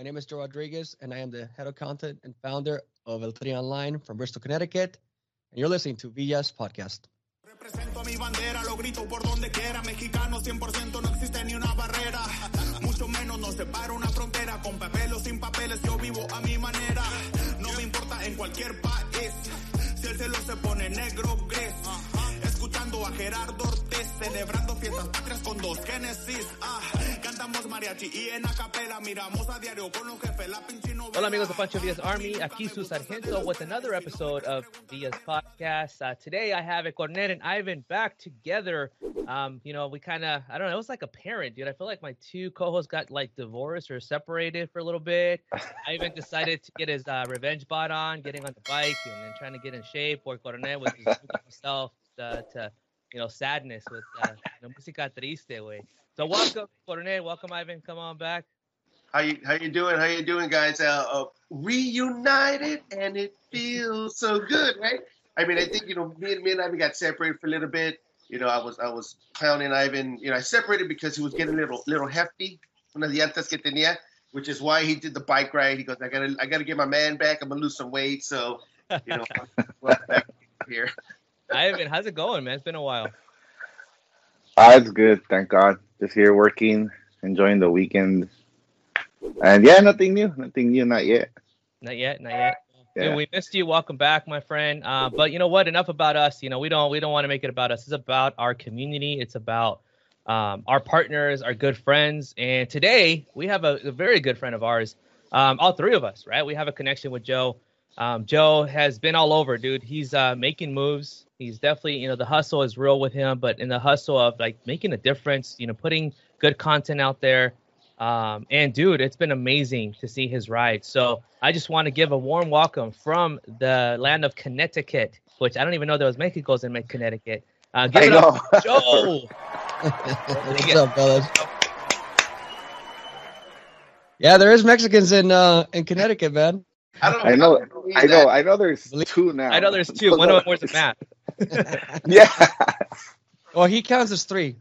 My name is Joe Rodriguez, and I am the head of content and founder of El Tri Online from Bristol, Connecticut. And you're listening to VS Podcast. Represento mi bandera, lo grito por donde quiera. Mexicano 100% no existe ni una barrera. Mucho menos nos separa una frontera. Con papel o sin papeles, yo en el Ortiz, celebrando fiestas patrias con dos Genesis. Ah, cantamos mariachi y en acapela miramos a diario con los jefes la pinche novela. Hola amigos de Pancho Villas Army, aquí su sargento with another episode of Villas Podcast. Uh, today I have a Coronel and Ivan back together. Um, you know, we kind of, I don't know, it was like a parent, dude. I feel like my two co-hosts got like divorced or separated for a little bit. Ivan decided to get his uh, revenge bot on, getting on the bike and then trying to get in shape. Or Cornet with his himself uh, to, you know, sadness with uh, know, música triste, way. So welcome, Coronel. Welcome, Ivan. Come on back. How you how you doing? How you doing, guys? Uh, uh, reunited, and it feels so good, right? I mean, I think you know, me and me and Ivan got separated for a little bit. You know, I was I was pounding Ivan. You know, I separated because he was getting a little little hefty. Una llantas que tenía, which is why he did the bike ride. He goes, I gotta I gotta get my man back. I'm gonna lose some weight. So, you know, back here. Ivan, how's it going, man? It's been a while. Ah, it's good, thank God. Just here working, enjoying the weekend. And yeah, nothing new. Nothing new, not yet. Not yet, not yet. Dude, Yeah. we missed you. Welcome back, my friend. Uh, but you know what? Enough about us. You know, we don't we don't want to make it about us. It's about our community. It's about um, our partners, our good friends. And today we have a, a very good friend of ours. Um, all three of us, right? We have a connection with Joe. Um, Joe has been all over, dude. He's uh, making moves. He's definitely, you know, the hustle is real with him. But in the hustle of like making a difference, you know, putting good content out there, um, and dude, it's been amazing to see his ride. So I just want to give a warm welcome from the land of Connecticut, which I don't even know there was Mexico's in Connecticut. Uh, give I it up, know. for Joe. What's up, fellas? Yeah, there is Mexicans in uh in Connecticut, man. I don't I know. believe I know. I know. There's Believe- two now. I know there's two. One of them wears a mask. Yeah. well, he counts as three.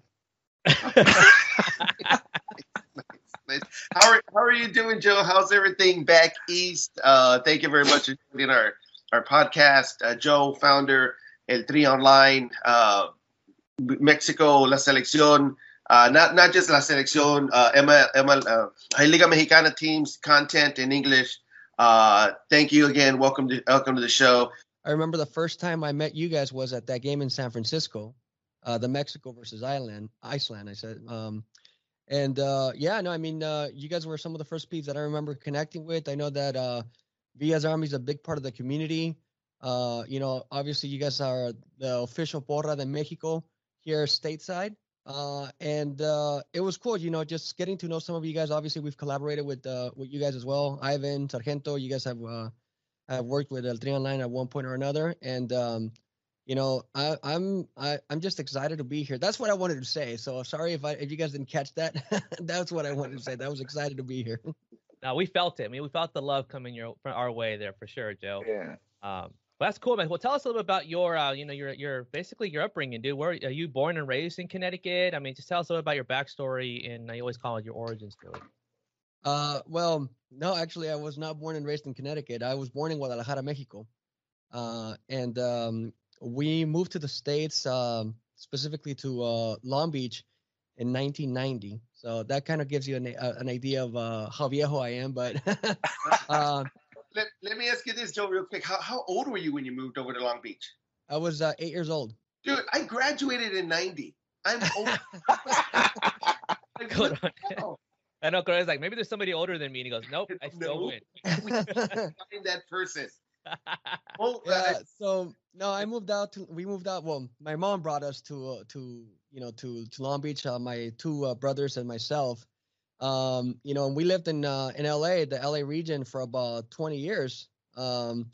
Nice. How are, how are you doing, Joe? How's everything back east? Uh, thank you very much for joining our, our podcast. Uh, Joe, founder El Tri Online, uh, Mexico, La Selección, uh, not not just La Selección, uh, Emma, Emma, uh, Liga Mexicana teams, content in English. Uh, thank you again. Welcome to welcome to the show. I remember the first time I met you guys was at that game in San Francisco, uh, the Mexico versus Iceland. Iceland, I said. Um, and uh, yeah, no, I mean, uh, you guys were some of the first peeps that I remember connecting with. I know that uh, Villas Army is a big part of the community. Uh, you know, obviously, you guys are the official porra de Mexico here stateside. Uh, and uh, it was cool, you know, just getting to know some of you guys. Obviously, we've collaborated with uh, with you guys as well. Ivan, Sargento, you guys have uh, have worked with El Tri Online at one point or another, and um, you know, I, I'm I, I'm just excited to be here. That's what I wanted to say. So sorry if I if you guys didn't catch that. That's what I wanted to say. That I was excited to be here. now we felt it. I mean, we felt the love coming your from our way there for sure, Joe. Yeah. Um, but that's cool, man. Well, tell us a little bit about your, uh, you know, your your basically your upbringing, dude. Where are you born and raised in Connecticut? I mean, just tell us a little about your backstory, and I always call it your origin story. Uh, well, no, actually, I was not born and raised in Connecticut. I was born in Guadalajara, Mexico, uh, and um, we moved to the states, um, specifically to uh, Long Beach, in 1990. So that kind of gives you an, uh, an idea of uh, how viejo I am. But uh, Let, let me ask you this, Joe, real quick. How, how old were you when you moved over to Long Beach? I was uh, eight years old. Dude, I graduated in 90. I'm old. Like, Hold on. I know Corey's like, maybe there's somebody older than me, and he goes, nope, I still No. win. Find that person. Oh, uh, yeah. So no, I moved out to. We moved out. Well, my mom brought us to uh, to you know to to Long Beach. Uh, my two uh, brothers and myself. Um, you know, and we lived in uh, in L.A. the L.A. region for about 20 years. Um,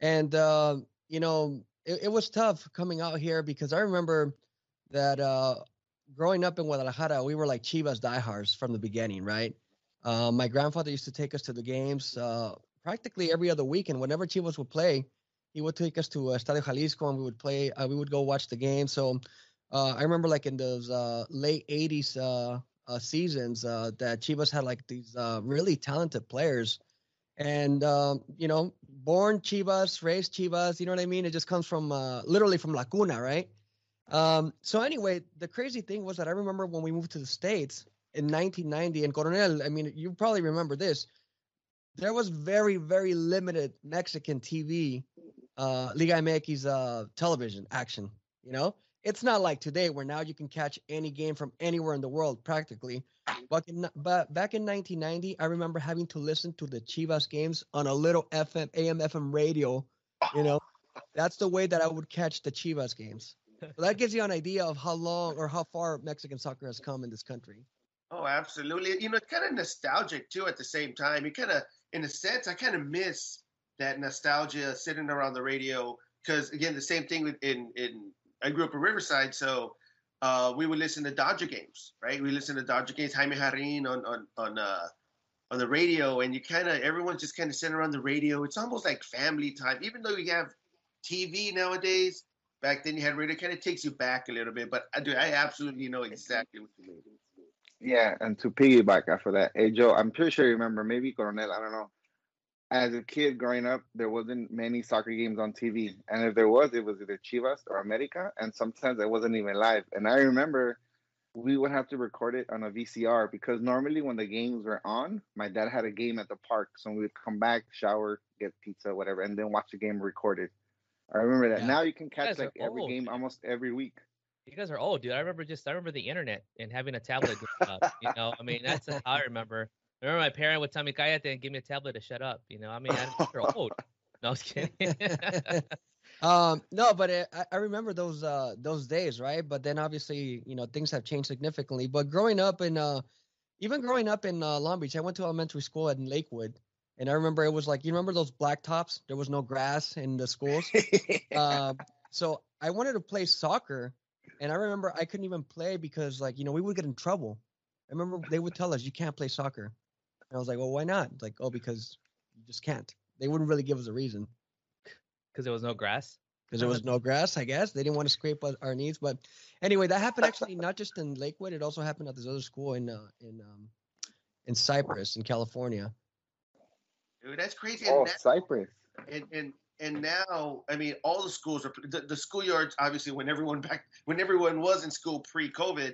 and uh, you know, it, it was tough coming out here because I remember that uh, growing up in Guadalajara, we were like Chivas diehards from the beginning, right? Uh, my grandfather used to take us to the games uh, practically every other weekend. Whenever Chivas would play, he would take us to Estadio Jalisco and we would play. Uh, we would go watch the game. So uh, I remember like in those uh, late '80s, uh, uh, seasons uh, that Chivas had like these uh, really talented players, and um, you know, born Chivas, raised Chivas. You know what I mean? It just comes from uh, literally from La Cuna, right? Um, so anyway, the crazy thing was that I remember when we moved to the states in 1990 in Coronel. I mean, you probably remember this. There was very, very limited Mexican TV, uh, Liga MX uh, television action. You know, it's not like today where now you can catch any game from anywhere in the world practically. But, in, but back in 1990, I remember having to listen to the Chivas games on a little FM, AM, FM radio. You know, that's the way that I would catch the Chivas games. So that gives you an idea of how long or how far Mexican soccer has come in this country. Oh, absolutely. You know, it's kind of nostalgic too at the same time. You kind of, in a sense, I kind of miss that nostalgia sitting around the radio because again, the same thing in in I grew up in Riverside, so uh, we would listen to Dodger games, right? We listen to Dodger games, Jaime Jarrin on on on uh, on the radio, and you kind of everyone's just kind of sitting around the radio. It's almost like family time, even though you have TV nowadays. Back then, you had radio. Kind of takes you back a little bit, but I do. I absolutely know exactly what you mean. Yeah, and to piggyback after that, hey Joe, I'm pretty sure you remember maybe Coronel. I don't know as a kid growing up, there wasn't many soccer games on TV, and if there was, it was either Chivas or America, and sometimes it wasn't even live. And I remember we would have to record it on a VCR because normally when the games were on, my dad had a game at the park, so we would come back, shower, get pizza, whatever, and then watch the game recorded. I remember that. Yeah. Now you can catch you like every old. game almost every week. You guys are old, dude. I remember just I remember the internet and having a tablet. Up, you know, I mean that's how I remember. I remember my parent would tell me "Cállate" and give me a tablet to shut up. You know, I mean, I'm old. No, I was kidding. um, no, but it, I, I remember those uh those days, right? But then obviously, you know, things have changed significantly. But growing up in uh, even growing up in uh, Long Beach, I went to elementary school in Lakewood, and I remember it was like you remember those black tops. There was no grass in the schools. uh, so I wanted to play soccer, and I remember I couldn't even play because like you know we would get in trouble. I remember they would tell us you can't play soccer. And I was like, well, why not? It's like, oh, because you just can't. They wouldn't really give us a reason. Because there was no grass. Because there was no grass, I guess. They didn't want to scrape our knees. But anyway, that happened actually not just in Lakewood. It also happened at this other school in uh, in um, in Cypress, in California. Dude, that's crazy. Oh, now, Cypress. And and and now, I mean, all the schools are the, the schoolyards. Obviously, when everyone back when everyone was in school pre-COVID,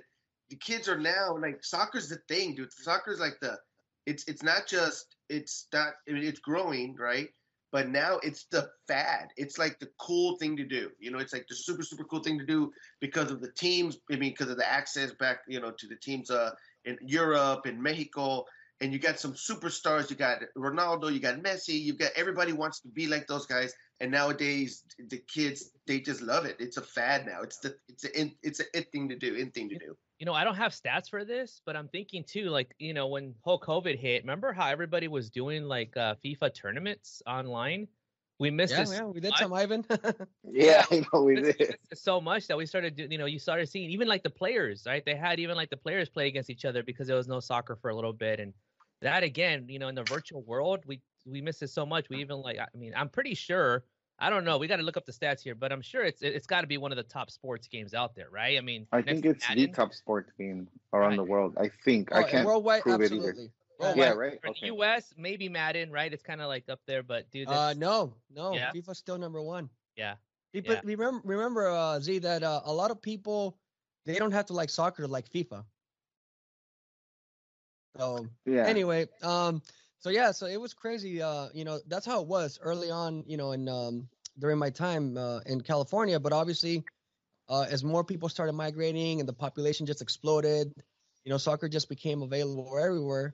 the kids are now like soccer's the thing, dude. Soccer's like the it's it's not just it's not I mean, it's growing right? But now it's the fad. It's like the cool thing to do. You know it's like the super super cool thing to do because of the teams i mean because of the access back you know to the teams uh in europe in mexico. And you got some superstars. You got ronaldo you got messi you got everybody wants to be like those guys. And nowadays the kids they just love it. It's a fad now. It's the it's a it's a it thing to do in thing to do you know, I don't have stats for this, but I'm thinking too, like, you know, when whole COVID hit, remember how everybody was doing like uh, FIFA tournaments online? We missed yeah, yeah, we did some, Ivan. yeah, I know we did. So much that we started, you know, you started seeing even like the players, right? They had even like the players play against each other because there was no soccer for a little bit, and that again, you know, in the virtual world, we we missed it so much. We even like, I mean, I'm pretty sure I don't know. We got to look up the stats here, but I'm sure it's it's got to be one of the top sports games out there, right? I mean, I think it's Madden. the top sports game around right. the world. I think oh, I can't worldwide, prove absolutely. it either. Worldwide. Yeah, right. For okay. the U.S., maybe Madden, right? It's kind of like up there, but dude, uh, no, no, yeah? FIFA's still number one. Yeah. People, yeah. remember, remember, uh, Z, that uh, a lot of people they don't have to like soccer to like FIFA. So yeah. Anyway, um, so yeah, so it was crazy. Uh, you know, that's how it was early on. You know, in um, during my time uh, in California. But obviously, uh, as more people started migrating and the population just exploded, you know, soccer just became available everywhere.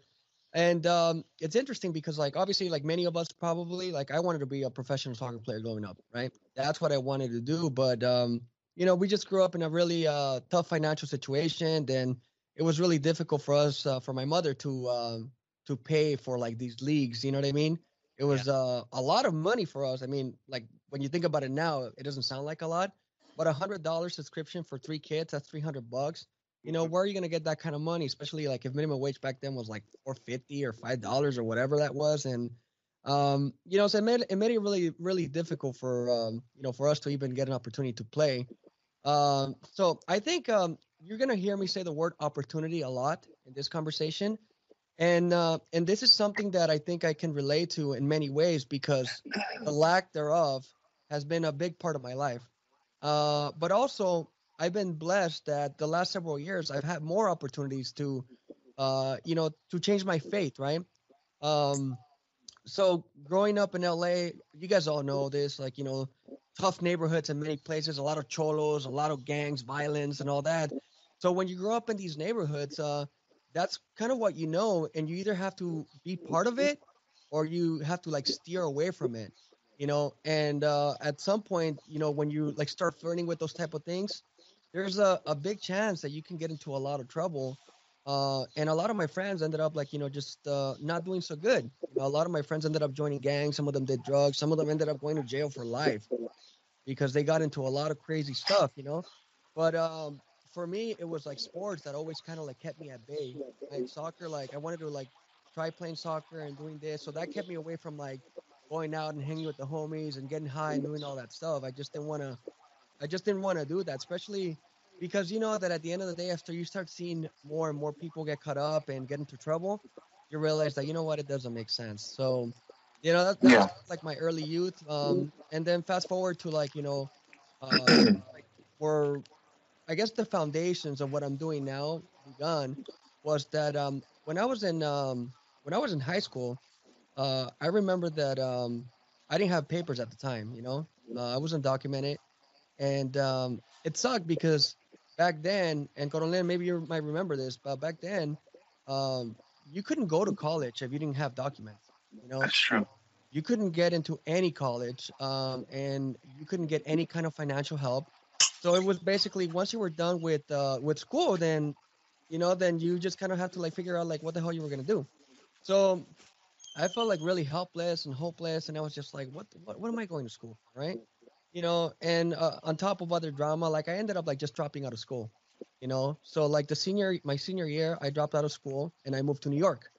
And um, it's interesting because, like, obviously, like many of us probably, like, I wanted to be a professional soccer player growing up, right? That's what I wanted to do. But um, you know, we just grew up in a really uh, tough financial situation, and it was really difficult for us, uh, for my mother to um, to pay for like these leagues. You know what I mean? It was yeah. uh, a lot of money for us. I mean, like when you think about it now, it doesn't sound like a lot, but a hundred dollar subscription for three kids, that's three hundred bucks. You know, where are you gonna get that kind of money? Especially like if minimum wage back then was like four fifty or five dollars or whatever that was, and um, you know, so it made it made it really really difficult for um, you know for us to even get an opportunity to play. Um, so I think um, you're gonna hear me say the word opportunity a lot in this conversation, and uh, and this is something that I think I can relate to in many ways because the lack thereof has been a big part of my life. Uh, but also, I've been blessed that the last several years I've had more opportunities to, uh, you know, to change my faith, right? Um, so growing up in LA, you guys all know this, like you know, tough neighborhoods in many places, a lot of cholos, a lot of gangs, violence, and all that. So when you grow up in these neighborhoods, uh, that's kind of what you know, and you either have to be part of it or you have to like steer away from it, you know. And uh, at some point, you know, when you like start flirting with those type of things, there's a, a big chance that you can get into a lot of trouble. Uh, and a lot of my friends ended up like you know just uh, not doing so good. You know, a lot of my friends ended up joining gangs. Some of them did drugs. Some of them ended up going to jail for life because they got into a lot of crazy stuff. You know, but um, for me, it was like sports that always kind of like kept me at bay. Like soccer, like I wanted to like try playing soccer and doing this, so that kept me away from like going out and hanging with the homies and getting high and doing all that stuff. I just didn't want to. I just didn't want to do that, especially because you know that at the end of the day, after you start seeing more and more people get caught up and get into trouble, you realize that you know what, it doesn't make sense. So, you know, that, that's Yeah. like my early youth. Um, and then fast forward to like you know, uh, like where I guess the foundations of what I'm doing now begun was that um, when I was in um, when I was in high school, uh, I remember that um, I didn't have papers at the time. You know, uh, I wasn't documented, and um, it sucked because back then, and Coronel, maybe you might remember this, but back then, um, you couldn't go to college if you didn't have documents. You know, That's true. you couldn't get into any college um, and you couldn't get any kind of financial help so it was basically once you were done with uh, with school then you know then you just kind of have to like figure out like what the hell you were to do. So i felt like really helpless and hopeless and i was just like what what, what am i going to school right? You know and uh, on top of other drama like i ended up like just dropping out of school you know? So like the senior my senior year i dropped out of school and i moved to new york.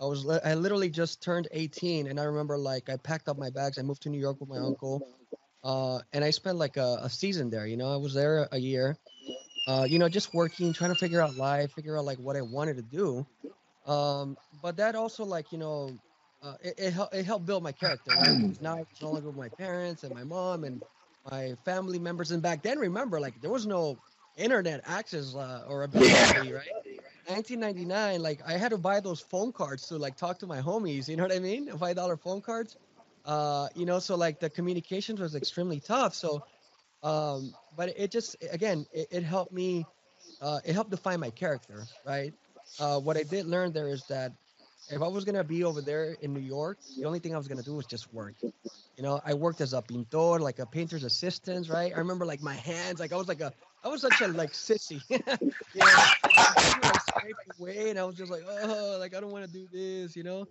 I was I literally just turned 18 and I remember like I packed up my bags I moved to New York with my uncle uh, and I spent like a, a season there you know I was there a year uh, you know just working trying to figure out life figure out like what I wanted to do. Um, but that also like you know uh, it, it, hel- it helped build my character right? Now I was no longer with my parents and my mom and my family members and back then remember like there was no internet access uh, or ability right? 1999 like i had to buy those phone cards to like talk to my homies you know what i mean? Five dollar phone cards uh you know so like the communications was extremely tough. So um but it just again it, it helped me uh it helped define my character right? Uh what i did learn there is that if i was gonna be over there in new york the only thing i was gonna do was just work. You know i worked as a pintor like a painter's assistant right? I remember like my hands like i was like a i was such a like sissy. Yeah, I away and i was just like oh like i don't want to do this you know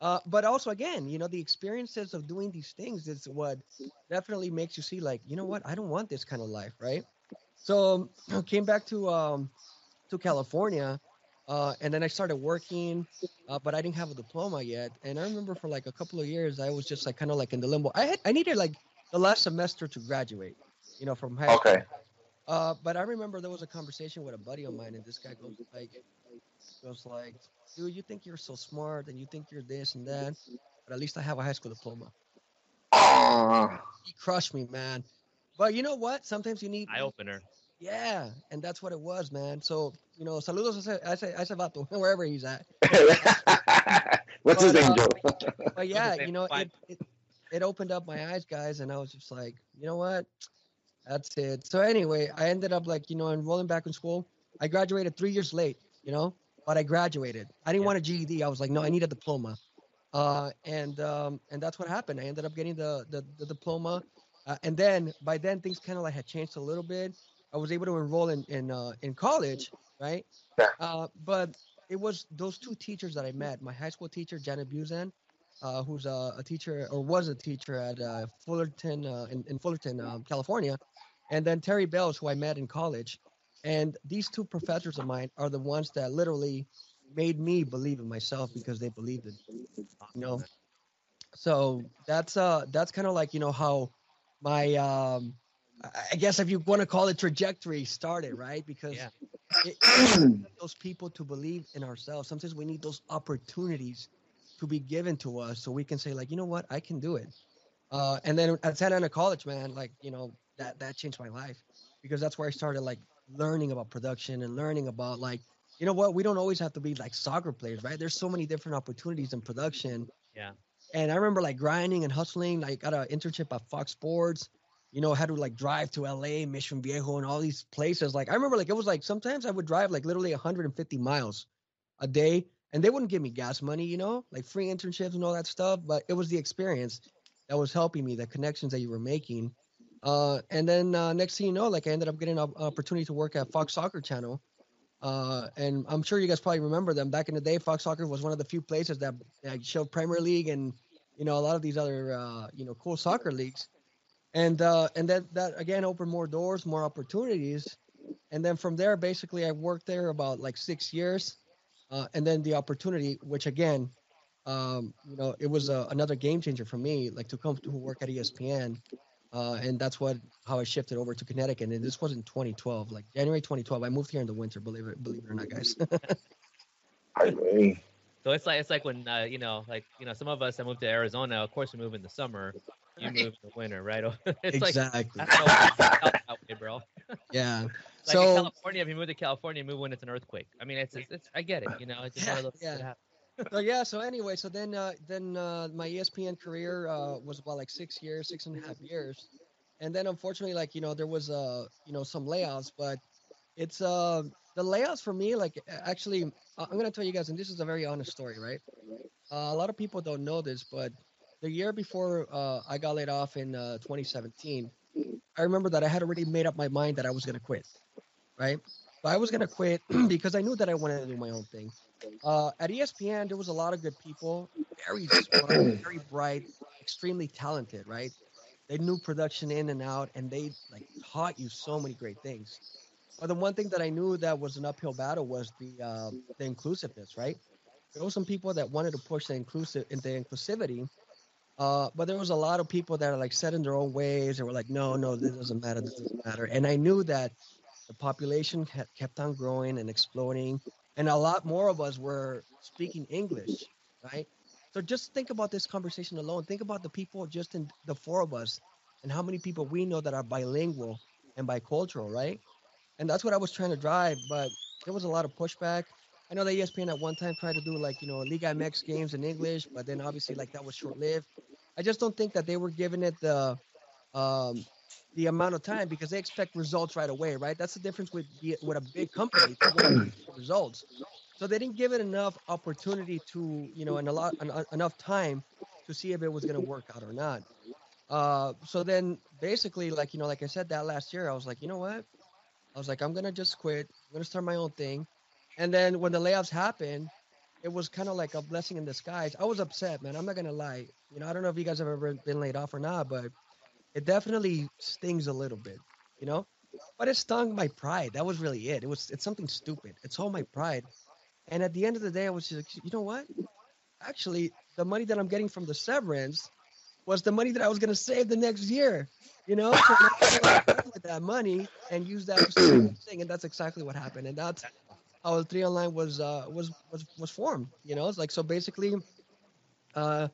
uh, but also again you know the experiences of doing these things is what definitely makes you see like you know what i don't want this kind of life right so came back to um to california uh, and then I started working, uh, but I didn't have a diploma yet. And I remember for like a couple of years, I was just like kind of like in the limbo. I had I needed like the last semester to graduate, you know, from high school. Okay. Uh, but I remember there was a conversation with a buddy of mine, and this guy goes like, goes like, dude, you think you're so smart, and you think you're this and that, but at least I have a high school diploma. Oh, He crushed me, man. But you know what? Sometimes you need Eye opener. Yeah, and that's what it was, man. So you know, saludos a ese, a ese, a ese vato, wherever he's at. What's his But, name, uh, Joe? But yeah, you know, it, it it opened up my eyes, guys, and I was just like, you know what? That's it. So anyway, I ended up like, you know, enrolling back in school. I graduated three years late, you know, but I graduated. I didn't Yeah. want a GED. I was like, no, I need a diploma. Uh, and um, and that's what happened. I ended up getting the the, the diploma, uh, and then by then things kind of like had changed a little bit. I was able to enroll in in uh, in college, right? Yeah. Uh, but it was those two teachers that I met. My high school teacher, Janet Buzan, uh, who's a, a teacher or was a teacher at uh, Fullerton uh, in, in Fullerton, um, California, and then Terry Bells, who I met in college. And these two professors of mine are the ones that literally made me believe in myself because they believed in me, you know. So that's uh that's kind of like you know how my um I- I guess if you want to call it trajectory, started right because Yeah. it, it- those people to believe in ourselves. Sometimes we need those opportunities to be given to us so we can say like, you know what, I can do it. Uh, and then at Santa Ana College, man, like you know that that changed my life because that's where I started like learning about production and learning about like, you know what, we don't always have to be like soccer players, right? There's so many different opportunities in production. Yeah. And I remember like grinding and hustling. Like got an internship at Fox Sports. You know, had to like drive to LA, Mission Viejo, and all these places. Like I remember, like it was like sometimes I would drive like literally 150 miles a day, and they wouldn't give me gas money. You know, like free internships and all that stuff. But it was the experience that was helping me, the connections that you were making. Uh, and then uh, next thing you know, like I ended up getting an opportunity to work at Fox Soccer Channel. Uh, and I'm sure you guys probably remember them. Back in the day, Fox Soccer was one of the few places that showed Premier League and you know a lot of these other uh, you know cool soccer leagues. And uh, and that that again opened more doors, more opportunities. And then from there, basically, I worked there about like six years. Uh, and then the opportunity, which again, um, you know, it was another game changer for me, like to come to work at ESPN. Uh, and that's what how I shifted over to Connecticut. And this was in 2012, like January 2012. I moved here in the winter, believe it, believe it or not, guys. So it's like it's like when uh, you know, like you know, some of us that moved to Arizona. Of course, we move in the summer. You move in the winter, right? it's like exactly. I don't know, it's that way, bro. yeah. Like in so California, if you move to California, you move when it's an earthquake. I mean, it's it's, it's I get it, you know. It's just one of those. Yeah, that yeah. So yeah. So anyway, so then uh, then uh, my ESPN career uh, was about like six years, six and a half years, and then unfortunately, like you know, there was uh you know some layoffs, but it's uh the layoffs for me, like actually, I- I'm gonna tell you guys, and this is a very honest story, right? Uh, a lot of people don't know this, but the year before uh, I got laid off in uh, 2017, I remember that I had already made up my mind that I was gonna quit, right? But I was gonna quit because I knew that I wanted to do my own thing. Uh, at ESPN, there was a lot of good people, very smart, very bright, extremely talented, right? They knew production in and out, and they like taught you so many great things. But the one thing that I knew that was an uphill battle was the uh, the inclusiveness, right? There were some people that wanted to push the inclusive the inclusivity, uh, but there was a lot of people that are like set in their own ways. They were like, no, no, this doesn't matter, this doesn't matter. And I knew that the population kept on growing and exploding, and a lot more of us were speaking English, right? So just think about this conversation alone. Think about the people just in the four of us, and how many people we know that are bilingual and bicultural, right? And that's what I was trying to drive, but there was a lot of pushback. I know that ESPN at one time tried to do like you know Liga MX games in English, but then obviously like that was short lived. I just don't think that they were giving it the um, the amount of time because they expect results right away, right? That's the difference with the- with a big company results. So they didn't give it enough opportunity to you know and a lot en- enough time to see if it was going to work out or not. Uh, so then basically like you know like I said that last year I was like you know what I was like I'm gonna just quit. I'm gonna start my own thing. And then when the layoffs happened, it was kind of like a blessing in disguise. I was upset, man. I'm not gonna lie. You know, I don't know if you guys have ever been laid off or not, but it definitely stings a little bit. You know, but it stung my pride. That was really it. It was it's something stupid. It's all my pride. And at the end of the day, I was just like, you know what? Actually, the money that I'm getting from the severance was the money that I was gonna save the next year. You know, so now I'm gonna go with that money and use that thing, and that's exactly what happened. And that's how Tri Online was uh, was was was formed. You know, it's like so basically, uh,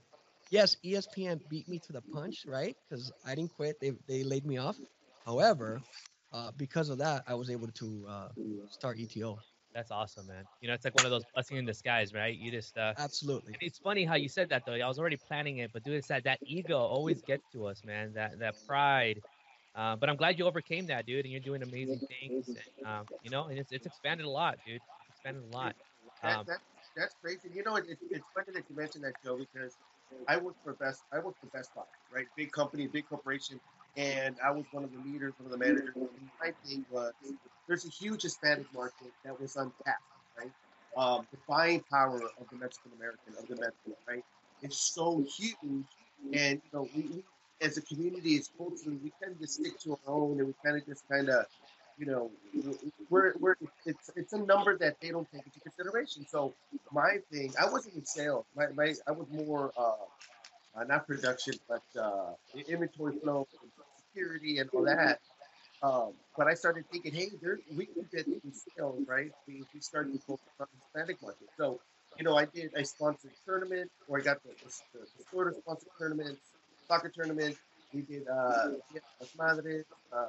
yes, ESPN beat me to the punch, right? Because I didn't quit; they they laid me off. However, uh, because of that, I was able to uh, start ETO. That's awesome, man. You know, it's like one of those blessing in disguise, right? You just uh, Absolutely. It's funny how you said that though. I was already planning it, but dude, it's that that ego always gets to us, man. That that pride. Uh, but I'm glad you overcame that, dude, and you're doing amazing things. And, um, you know, and it's it's expanded a lot, dude. It's expanded a lot. That, Um, that, that's crazy. You know, it, it, it's funny that you mentioned that, Joe, because I work for Best. I work for Best Buy, right? Big company, big corporation, and I was one of the leaders, one of the managers. And my thing was, there's a huge Hispanic market that was untapped, right? Um, the buying power of the Mexican American, of the Mexican, right? It's so huge, and you know, we, we as a community, as culturally, we tend to stick to our own, and we kind of just kind of you know, we're, we're it's it's a number that they don't take into consideration. So my thing, I wasn't in sales. My, my I was more uh, uh, not production, but uh, inventory flow, security, and all that. Um, but I started thinking, hey, there, we can get these sales, right? We, we started to focus on the Hispanic market. So, you know, I did, I sponsored tournament, or I got the, the, the Florida sponsored tournaments, soccer tournament. We did uh, Las Madres, uh,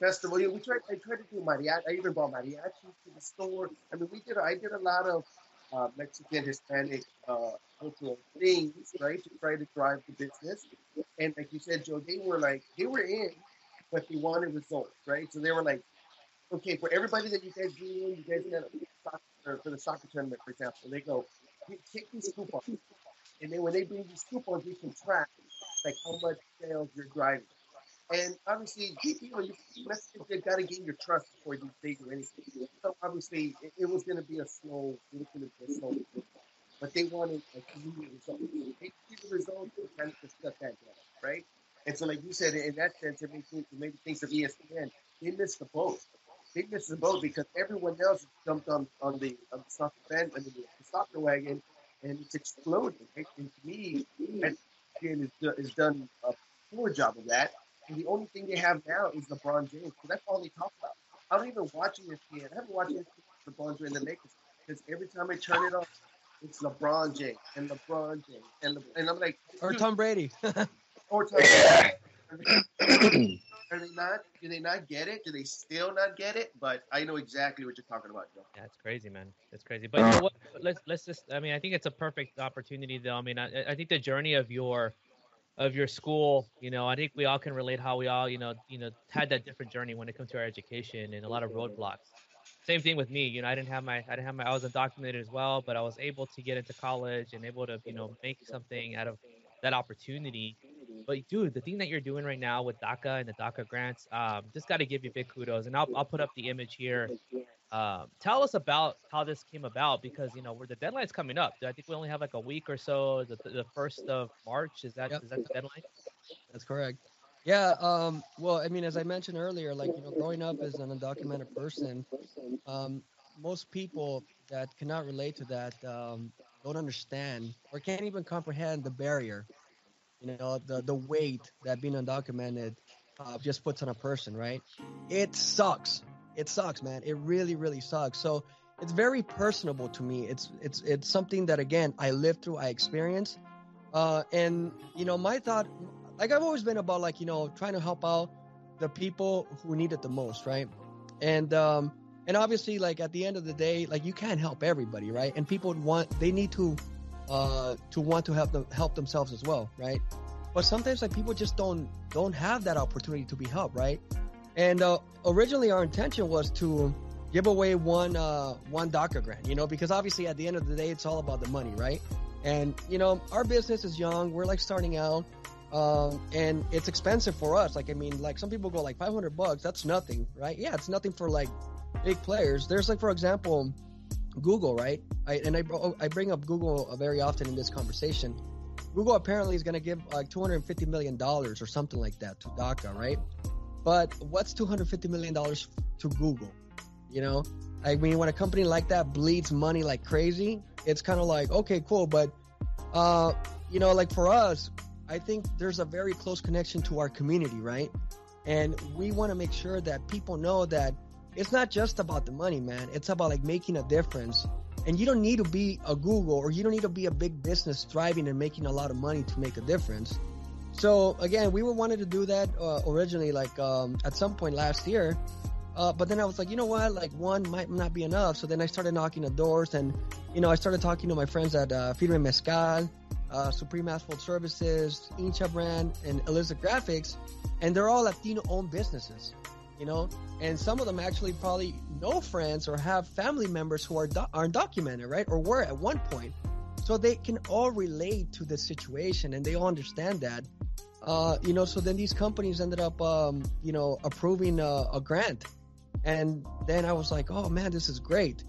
festival. You know, we tried. I tried to do mariachi. I even brought mariachis to the store. I mean, we did. I did a lot of uh, Mexican, Hispanic uh, cultural things, right, to try to drive the business. And like you said, Joe, they were like they were in, but they wanted results, right? So they were like, okay, for everybody that you guys do, you guys soccer, for the soccer tournament, for example, they go, take these coupons, and then when they bring these coupons, we can track like how much sales you're driving. And obviously, you know, you, they've got to gain your trust before you, they do anything. So obviously, it, it was going to be a slow, it was going to be a slow, but they wanted a immediate result. They see the results, they kind of shut that down, right? And so, like you said, in that sense, it makes me maybe things of ESPN. They missed the boat. They missed the boat because everyone else jumped on on the, on the soccer mean, the soccer wagon, and it's exploding. And to me, ESPN is, is done a poor job of that. And the only thing they have now is LeBron James. So that's all they talk about. I don't even watch ESPN. I haven't watched ESPN LeBron James and the Lakers because every time I turn it on, it's LeBron James and LeBron James and Le- and I'm like, or Tom Brady, or Tom Brady. Are they not? Do they not get it? Do they still not get it? But I know exactly what you're talking about, Joe. Yeah, it's crazy, man. It's crazy. But you know what? Let's let's just. I mean, I think it's a perfect opportunity, though. I mean, I, I think the journey of your of your school you know i think we all can relate how we all you know you know had that different journey when it comes to our education and a lot of roadblocks. Same thing with me you know i didn't have my i didn't have my i was undocumented as well but i was able to get into college and able to you know make something out of that opportunity. But dude the thing that you're doing right now with daca and the daca grants um just got to give you big kudos. And I'll, I'll put up the image here um, tell us about how this came about because you know where the deadline's coming up. I think we only have like a week or so. The, the first of March is that yep. is that the deadline? That's correct. Yeah. Um, well, I mean, as I mentioned earlier, like you know, growing up as an undocumented person, um, most people that cannot relate to that um, don't understand or can't even comprehend the barrier. You know, the the weight that being undocumented uh, just puts on a person. Right? It sucks it sucks, man. It really, really sucks. So it's very personable to me. It's it's it's something that again I lived through, I experienced, uh, and you know my thought, like I've always been about like you know trying to help out the people who need it the most, right? And um, and obviously like at the end of the day, like you can't help everybody, right? And people want they need to uh to want to help them help themselves as well, right? But sometimes like people just don't don't have that opportunity to be helped, right? And uh, originally, our intention was to give away one uh, one DACA grant, you know, because obviously at the end of the day, it's all about the money, right? And you know, our business is young; we're like starting out, um, and it's expensive for us. Like, I mean, like some people go like 500 bucks, that's nothing, right? Yeah, it's nothing for like big players. There's like, for example, Google, right? I, and I I bring up Google very often in this conversation. Google apparently is going to give like 250 million dollars or something like that to DACA, right? But what's $250 million to Google? You know, I mean, when a company like that bleeds money like crazy, it's kind of like, okay, cool. But, uh, you know, like for us, I think there's a very close connection to our community, right? And we want to make sure that people know that it's not just about the money, man. It's about like making a difference. And you don't need to be a Google or you don't need to be a big business thriving and making a lot of money to make a difference. So again, we were wanted to do that uh, originally, like um, at some point last year. Uh, but then I was like, you know what? Like one might not be enough. So then I started knocking the doors, and you know, I started talking to my friends at uh, Firme Mezcal, uh, Supreme Asphalt Services, Incha Brand, and Elizabeth Graphics, and they're all Latino-owned businesses. You know, and some of them actually probably know friends or have family members who are do- undocumented, right? Or were at one point. So they can all relate to the situation and they all understand that. Uh, you know, so then these companies ended up, um, you know, approving uh, a grant. And then I was like, oh man, this is great.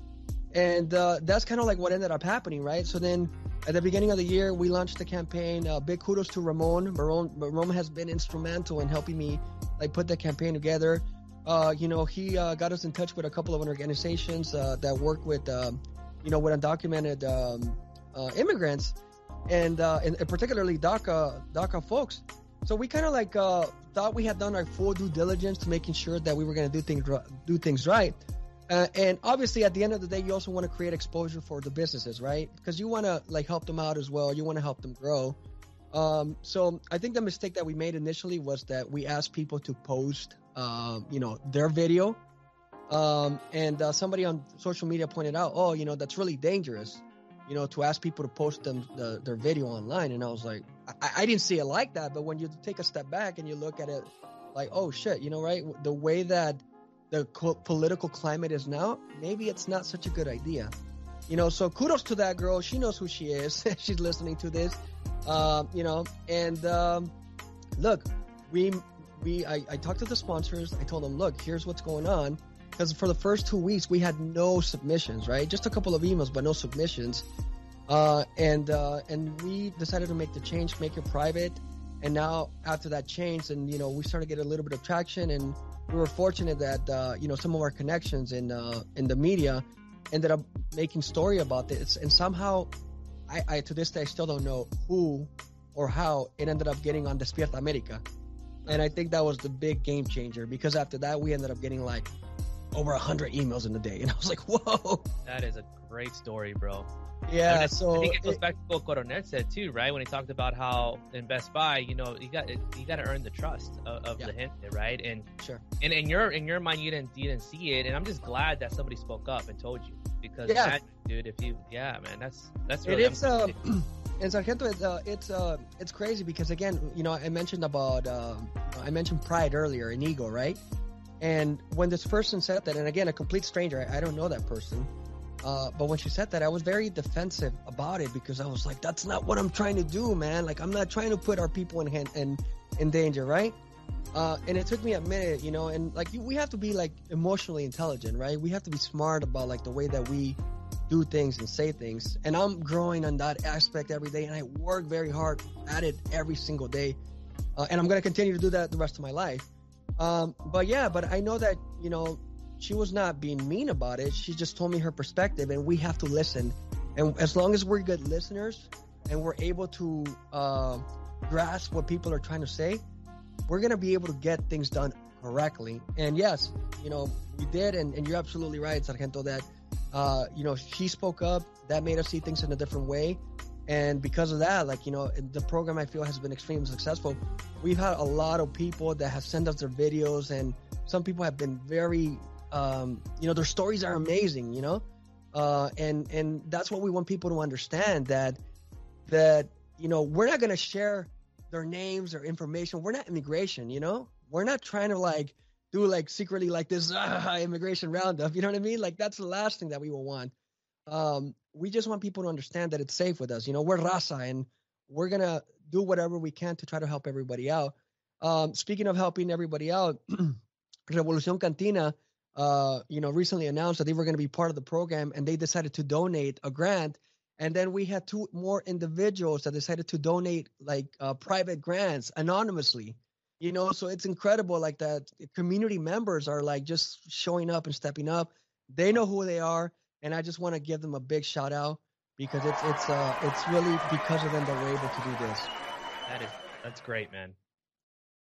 And uh, that's kind of like what ended up happening, right? So then at the beginning of the year, we launched the campaign. Uh, big kudos to Ramon. Ramon. Ramon has been instrumental in helping me like put the campaign together. Uh, you know, he uh, got us in touch with a couple of organizations that work with, um, you know, with undocumented um, immigrants, and, and, and particularly DACA DACA folks. So we kind of like uh, thought we had done our full due diligence to making sure that we were going to do things do things right. Uh, and obviously, at the end of the day, you also want to create exposure for the businesses, right? Because you want to like help them out as well. You want to help them grow. Um, so I think the mistake that we made initially was that we asked people to post, um, you know, their video. Um, and uh, somebody on social media pointed out, oh, you know, that's really dangerous, you know, to ask people to post them the, their video online. And I was like, I, I didn't see it like that. But when you take a step back and you look at it, like, oh shit, you know, right? The way that the co- political climate is now, maybe it's not such a good idea. You know, so kudos to that girl. She knows who she is. She's listening to this. Uh, you know, and um, look, we we I, I talked to the sponsors. I told them, look, here's what's going on. Because for the first two weeks, we had no submissions, right? Just a couple of emails, but no submissions. Uh, and uh, and we decided to make the change, make it private. And now after that change, and you know, we started getting a little bit of traction, and we were fortunate that uh, you know some of our connections in uh, in the media ended up making story about this, and somehow I, I to this day I still don't know who or how it ended up getting on Despierta America. And I think that was the big game changer because after that we ended up getting like over a hundred emails in a day, and I was like, "Whoa!" That is a great story, bro. Yeah, I so think it goes it- back to what Coronel said too, right? When he talked about how in Best Buy, you know, you got you got to earn the trust of, of Yeah. the gente, right? And sure. and in your in your mind, you didn't you didn't see it, and I'm just glad that somebody spoke up and told you because, Yeah. man, dude, if you, yeah, man, that's that's It really is, uh, and Sargento, it's, uh, it's, uh, it's crazy because again, you know, I mentioned about, uh, I mentioned pride earlier in ego, right? And when this person said that, and again, a complete stranger, I, I don't know that person, uh, but when she said that, I was very defensive about it because I was like, that's not what I'm trying to do, man. Like, I'm not trying to put our people in hand, in, in danger, right? Uh, and it took me a minute, you know, and like we have to be like emotionally intelligent, right? We have to be smart about like the way that we do things and say things. And I'm growing on that aspect every day, and I work very hard at it every single day. Uh, and I'm going to continue to do that the rest of my life. Um, but yeah, but I know that, you know, she was not being mean about it. She just told me her perspective, and we have to listen. And as long as we're good listeners and we're able to uh, grasp what people are trying to say, we're going to be able to get things done correctly. And yes, you know, we did. And, and you're absolutely right, Sargento, that, uh, you know, she spoke up. That made us see things in a different way. And because of that, like, you know, the program I feel has been extremely successful. We've had a lot of people that have sent us their videos, and some people have been very, um, you know, their stories are amazing, you know? Uh, and, and that's what we want people to understand that, that, you know, we're not going to share their names or information. We're not immigration, you know? We're not trying to like do like secretly like this ah, immigration roundup. You know what I mean? Like that's the last thing that we will want. Um, we just want people to understand that it's safe with us. You know, we're Raza and we're gonna do whatever we can to try to help everybody out. Um, speaking of helping everybody out, Revolucion Cantina, uh, you know, recently announced that they were going to be part of the program, and they decided to donate a grant. And then we had two more individuals that decided to donate like uh, private grants anonymously. You know, so it's incredible. Like that, community members are like just showing up and stepping up. They know who they are, and I just want to give them a big shout out because it's it's uh it's really because of them that we're able to do this. that is that's great, man.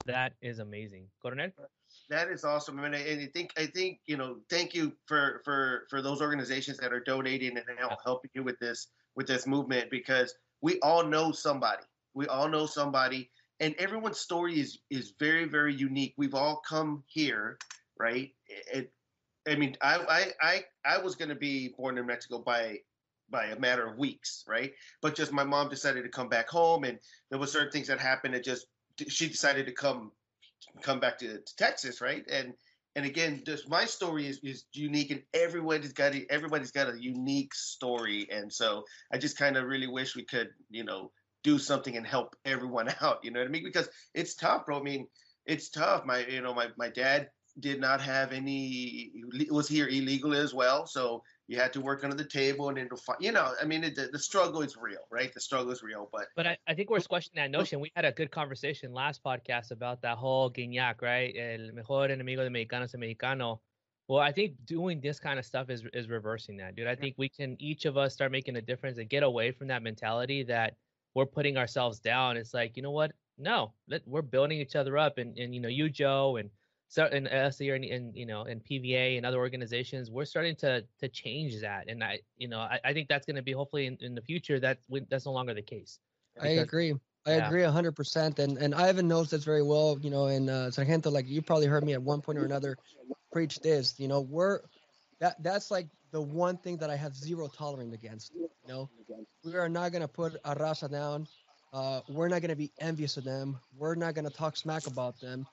That is amazing, Coronel. That is awesome. I mean, and I think I think you know, thank you for for for those organizations that are donating and help, helping you with this with this movement because we all know somebody. We all know somebody, and everyone's story is is very very unique. We've all come here, right? It, I mean, I I I, I was going to be born in Mexico by by a matter of weeks, right? But just my mom decided to come back home, and there were certain things that happened. That just she decided to come come back to, to Texas, right? And and again, just my story is, is unique, and everybody's got a, everybody's got a unique story, and so I just kind of really wish we could, you know, do something and help everyone out. You know what I mean? Because it's tough, bro. I mean, it's tough. My you know my my dad did not have any was here illegally as well, so you had to work under the table and then to find, you know, I mean, it, the, the struggle is real, right? The struggle is real, but But I, I think we're squashing that notion. We had a good conversation last podcast about that whole guiñac, right? El mejor enemigo de mexicano es mexicano. Well, I think doing this kind of stuff is is reversing that, dude. I think we can each of us start making a difference and get away from that mentality that we're putting ourselves down. It's like, you know what? No, let, we're building each other up, and and you know you Joe and so us here and, and you know and PVA and other organizations, we're starting to to change that, and I you know I, I think that's going to be hopefully in, in the future that that's no longer the case. I agree. I yeah. agree hundred percent. And and Ivan knows this very well, you know, and uh Sargento, like you probably heard me at one point or another preach this, you know, we're that that's like the one thing that I have zero tolerance against. You know, we are not gonna put a raza down. Uh, we're not gonna be envious of them. We're not gonna talk smack about them.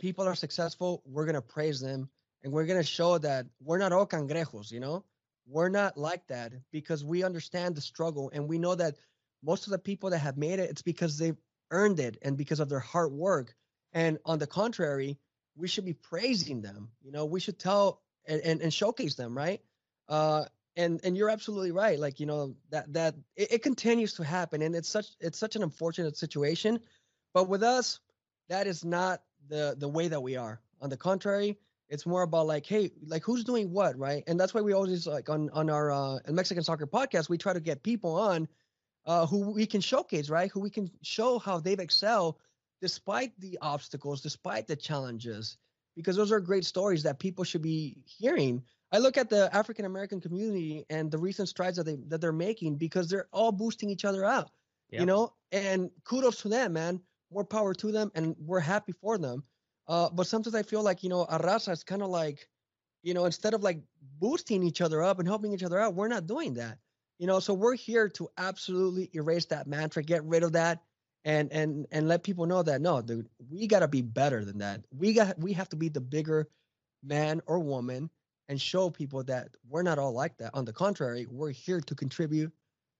People are successful. We're gonna praise them, and we're gonna show that we're not all cangrejos. You know, we're not like that because we understand the struggle and we know that most of the people that have made it, it's because they've earned it and because of their hard work. And on the contrary, we should be praising them. You know, we should tell and, and, and showcase them, right? Uh, and and you're absolutely right. Like you know that that it, it, continues to happen, and it's such it's such an unfortunate situation. But with us, that is not the the way that we are. On the contrary, it's more about like, hey, like who's doing what, right? And that's why we always like on on our uh, Mexican soccer podcast, we try to get people on uh, who we can showcase, right? Who we can show how they've excelled despite the obstacles, despite the challenges, because those are great stories that people should be hearing. I look at the African American community and the recent strides that they that they're making because they're all boosting each other out, yep. you know. And kudos to them, man. More power to them, and we're happy for them. Uh, but sometimes I feel like you know, Arrasa is kind of like, you know, instead of like boosting each other up and helping each other out, we're not doing that. You know, so we're here to absolutely erase that mantra, get rid of that, and and and let people know that no, dude, we gotta be better than that. We got we have to be the bigger man or woman and show people that we're not all like that. On the contrary, we're here to contribute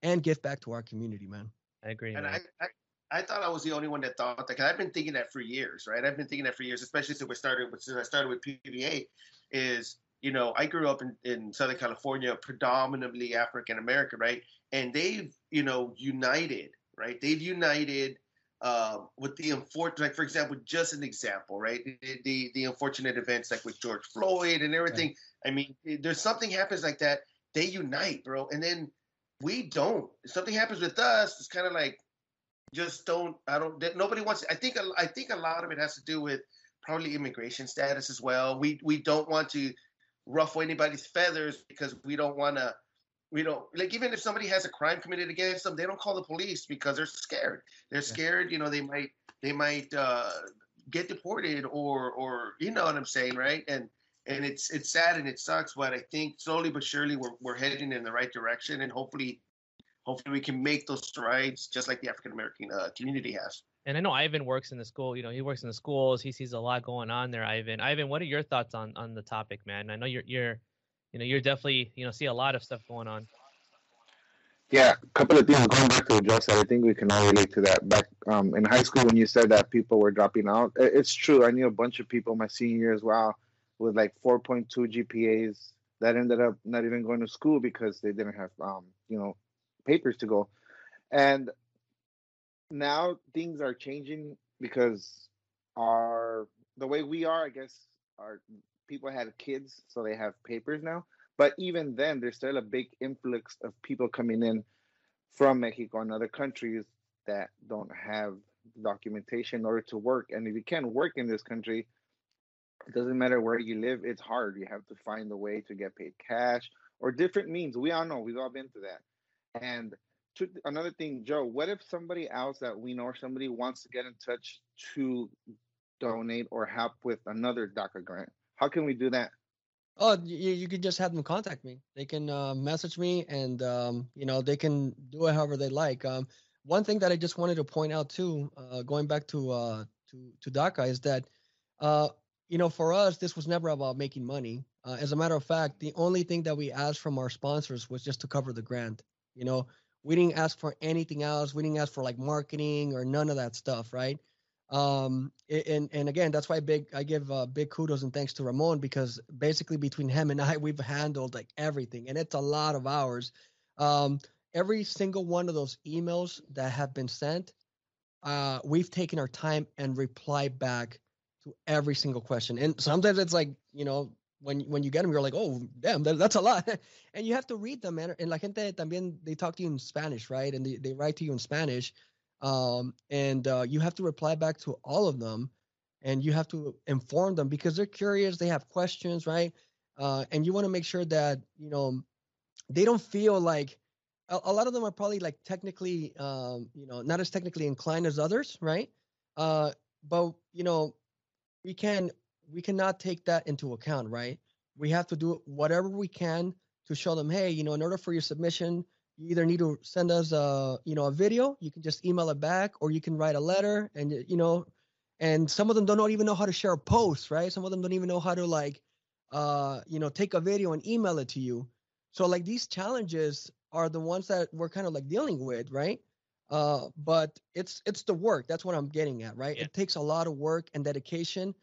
and give back to our community, man. I agree. And I, I, I thought I was the only one that thought that. Cause I've been thinking that for years, right? I've been thinking that for years, especially since we started since I started with PVA, is you know, I grew up in, in Southern California, predominantly African American, right? And they've, you know, united, right? They've united uh, with the unfortunate, like for example, just an example, right? The, the, the unfortunate events like with George Floyd and everything. Right. I mean, there's something happens like that, they unite, bro, and then we don't. If something happens with us, it's kind of like just don't. I don't. Nobody wants. I think. I think a lot of it has to do with probably immigration status as well. We we don't want to ruffle anybody's feathers because we don't want to we don't like even if somebody has a crime committed against them they don't call the police because they're scared they're scared you know they might they might uh, get deported or or you know what i'm saying right and and it's it's sad and it sucks but i think slowly but surely we're, we're heading in the right direction and hopefully hopefully we can make those strides just like the african american uh, community has and I know Ivan works in the school. You know, he works in the schools. He sees a lot going on there. Ivan, Ivan, what are your thoughts on on the topic, man? I know you're you're, you know, you're definitely you know see a lot of stuff going on. Yeah, a couple of things going back to what Joe said. I think we can all relate to that. Back um, in high school, when you said that people were dropping out, it's true. I knew a bunch of people my senior year as well with like 4.2 GPAs that ended up not even going to school because they didn't have um, you know papers to go. And now things are changing because our the way we are, I guess, our people had kids, so they have papers now. But even then, there's still a big influx of people coming in from Mexico and other countries that don't have documentation in order to work. And if you can't work in this country, it doesn't matter where you live, it's hard. You have to find a way to get paid cash or different means. We all know, we've all been through that. And to, another thing, Joe, what if somebody else that we know or somebody wants to get in touch to donate or help with another DACA grant? How can we do that? Oh, you, you can just have them contact me. They can uh, message me, and um, you know they can do it however they like. Um, one thing that I just wanted to point out too, uh, going back to uh, to to DACA, is that uh, you know for us this was never about making money. Uh, as a matter of fact, the only thing that we asked from our sponsors was just to cover the grant. You know, we didn't ask for anything else. We didn't ask for like marketing or none of that stuff, right? Um, and and again, that's why big I give uh, big kudos and thanks to Ramon because basically between him and I, we've handled like everything, and it's a lot of hours. Um, every single one of those emails that have been sent, uh, we've taken our time and replied back to every single question. And sometimes it's like you know when when you get them, you're like, oh, damn, that, that's a lot. and you have to read them, man. And la gente también, they talk to you in Spanish, right? And they, they write to you in Spanish. um, and uh, you have to reply back to all of them, and you have to inform them because they're curious, they have questions, right? Uh, and you want to make sure that you know they don't feel like a, a, lot of them are probably like technically, um, you know, not as technically inclined as others, right? Uh, but you know, we can we cannot take that into account, right? We have to do whatever we can to show them, hey, you know, in order for your submission, you either need to send us a, you know, a video, you can just email it back, or you can write a letter, and you know, and some of them don't even know how to share a post, right? Some of them don't even know how to like, uh, you know, take a video and email it to you. So like these challenges are the ones that we're kind of like dealing with, right? Uh, but it's it's the work. That's what I'm getting at, right? Yeah. It takes a lot of work and dedication.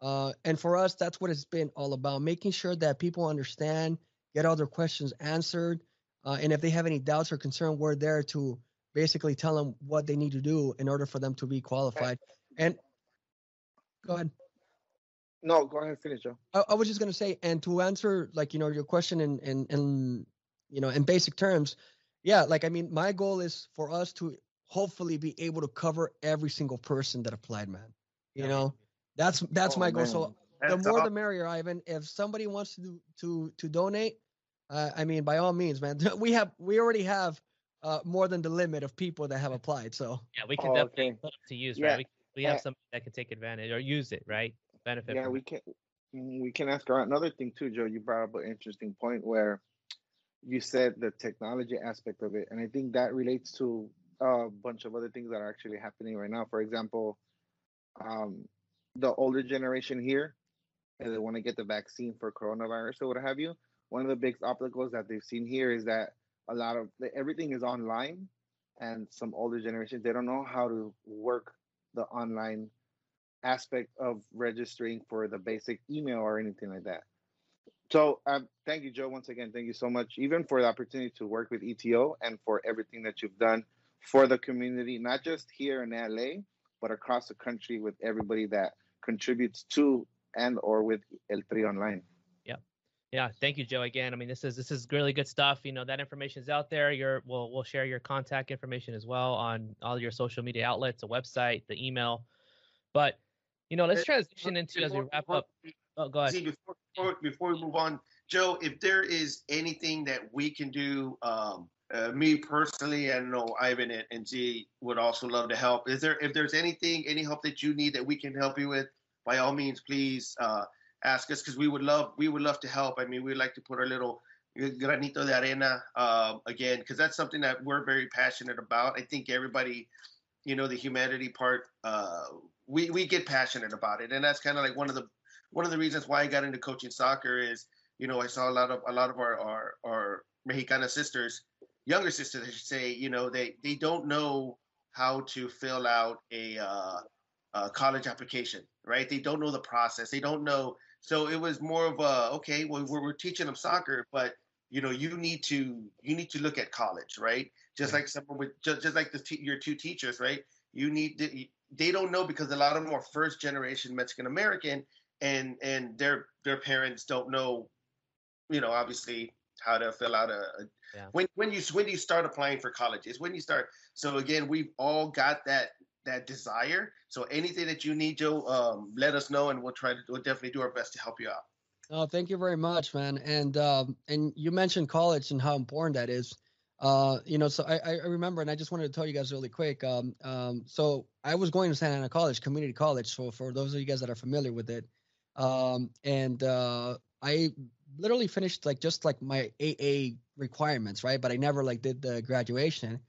Uh, and for us, that's what it's been all about, making sure that people understand, get all their questions answered, uh, and if they have any doubts or concern, we're there to basically tell them what they need to do in order for them to be qualified. And go ahead. No, go ahead, finish, Joe. I, I was just gonna say, and to answer like you know your question in in in you know in basic terms, yeah, like I mean, my goal is for us to hopefully be able to cover every single person that applied, man. You yeah. know, that's that's oh, my goal. Man. So that's the more the merrier, Ivan. If somebody wants to do, to to donate, uh, I mean, by all means, man. We have we already have uh, more than the limit of people that have applied. So yeah, we can oh, definitely okay. put up to use, yeah. right? We, we have yeah. somebody that can take advantage or use it, right? Benefit. Yeah, we can. Mm, we can ask around. Another thing too, Joe. You brought up an interesting point where you said the technology aspect of it, and I think that relates to a bunch of other things that are actually happening right now. For example, um, the older generation here, and they want to get the vaccine for coronavirus or what have you. One of the big obstacles that they've seen here is that a lot of everything is online, and some older generations they don't know how to work the online aspect of registering for the basic email or anything like that. So um, thank you, Joe, once again. Thank you so much, even for the opportunity to work with ETO and for everything that you've done for the community, not just here in LA, but across the country with everybody that contributes to and or with El Tri Online. Yeah. Yeah. Thank you, Joe. Again, I mean, this is this is really good stuff. You know, that information is out there. Your we'll we'll share your contact information as well on all your social media outlets, the website, the email. But you know, let's transition into as we wrap up. Oh, go ahead. See, before, before, before we move on, Joe, if there is anything that we can do, um, uh, me personally, I know Ivan and, and Z would also love to help. Is there, if there's anything, any help that you need that we can help you with, by all means, please uh, ask us because we would love, we would love to help. I mean, we'd like to put our little granito de arena um, again because that's something that we're very passionate about. I think everybody, you know, the humanity part, uh, we we get passionate about it, and that's kind of like one of the one of the reasons why I got into coaching soccer is, you know, I saw a lot of a lot of our our, our Mexicana sisters, younger sisters, I should say, you know, they they don't know how to fill out a, uh, a college application, right? They don't know the process. They don't know. So it was more of a okay, well, we're, we're teaching them soccer, but you know, you need to you need to look at college, right? Just like someone with just, just like the your two teachers, right? You need to, they don't know because a lot of them are first generation Mexican American and and their their parents don't know, you know, obviously how to fill out a yeah. when when you when do you start applying for colleges when you start. So again, we've all got that that desire. So anything that you need, Joe, um, let us know, and we'll try to we'll definitely do our best to help you out. Oh, thank you very much, man. And um, and you mentioned college and how important that is. Uh, you know, so I, I remember, and I just wanted to tell you guys really quick. Um, um, so I was going to Santa Ana College, community college. So for those of you guys that are familiar with it, um, and uh, I literally finished like just like my AA requirements, right? But I never like did the graduation.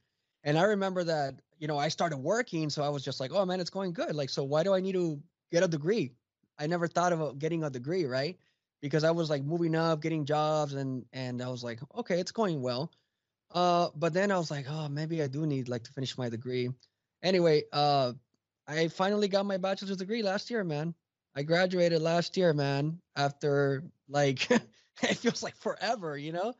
And I remember that you know I started working, so I was just like, oh man, it's going good. Like, so why do I need to get a degree? I never thought of getting a degree, right? Because I was like moving up, getting jobs, and and I was like, okay, it's going well. Uh, but then I was like, oh, maybe I do need like to finish my degree. Anyway, uh, I finally got my bachelor's degree last year, man. I graduated last year, man, after like it feels like forever, you know?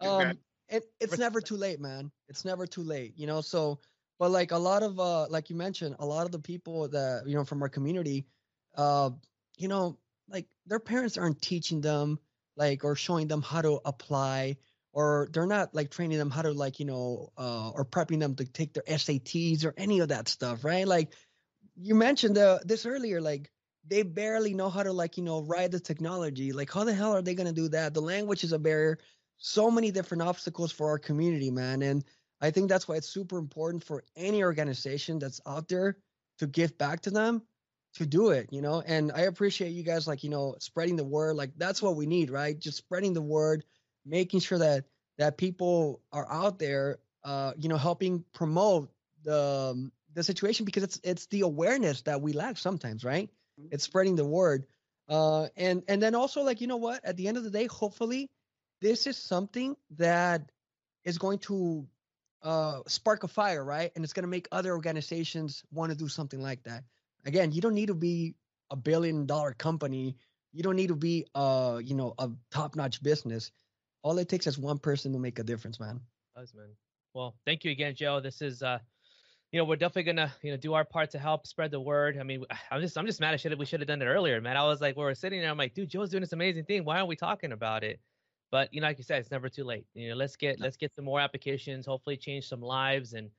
Um it, it's never too late, man. It's never too late, you know? So but like a lot of uh like you mentioned, a lot of the people that, you know, from our community, uh, you know, like their parents aren't teaching them like or showing them how to apply or they're not like training them how to like you know uh, or prepping them to take their SATs or any of that stuff, right? Like you mentioned uh, this earlier, like they barely know how to like you know ride the technology. Like how the hell are they gonna do that? The language is a barrier. So many different obstacles for our community, man, and I think that's why it's super important for any organization that's out there to give back to them to do it, you know. And I appreciate you guys like, you know, spreading the word. Like that's what we need, right? Just spreading the word, making sure that that people are out there uh, you know, helping promote the um, the situation because it's it's the awareness that we lack sometimes, right? Mm-hmm. It's spreading the word. Uh and and then also like, you know what? At the end of the day, hopefully this is something that is going to uh, spark a fire, right? And it's going to make other organizations want to do something like that. Again, you don't need to be a billion dollar company. You don't need to be, uh, you know, a top notch business. All it takes is one person to make a difference, man. Does man. Well, thank you again, Joe. This is, uh, you know, we're definitely gonna, you know, do our part to help spread the word. I mean, I'm just, I'm just mad. I should we should have done it earlier, man. I was like, we were sitting there. I'm like, dude, Joe's doing this amazing thing. Why aren't we talking about it? But you know like you said it's never too late you know let's get let's get some more applications hopefully change some lives and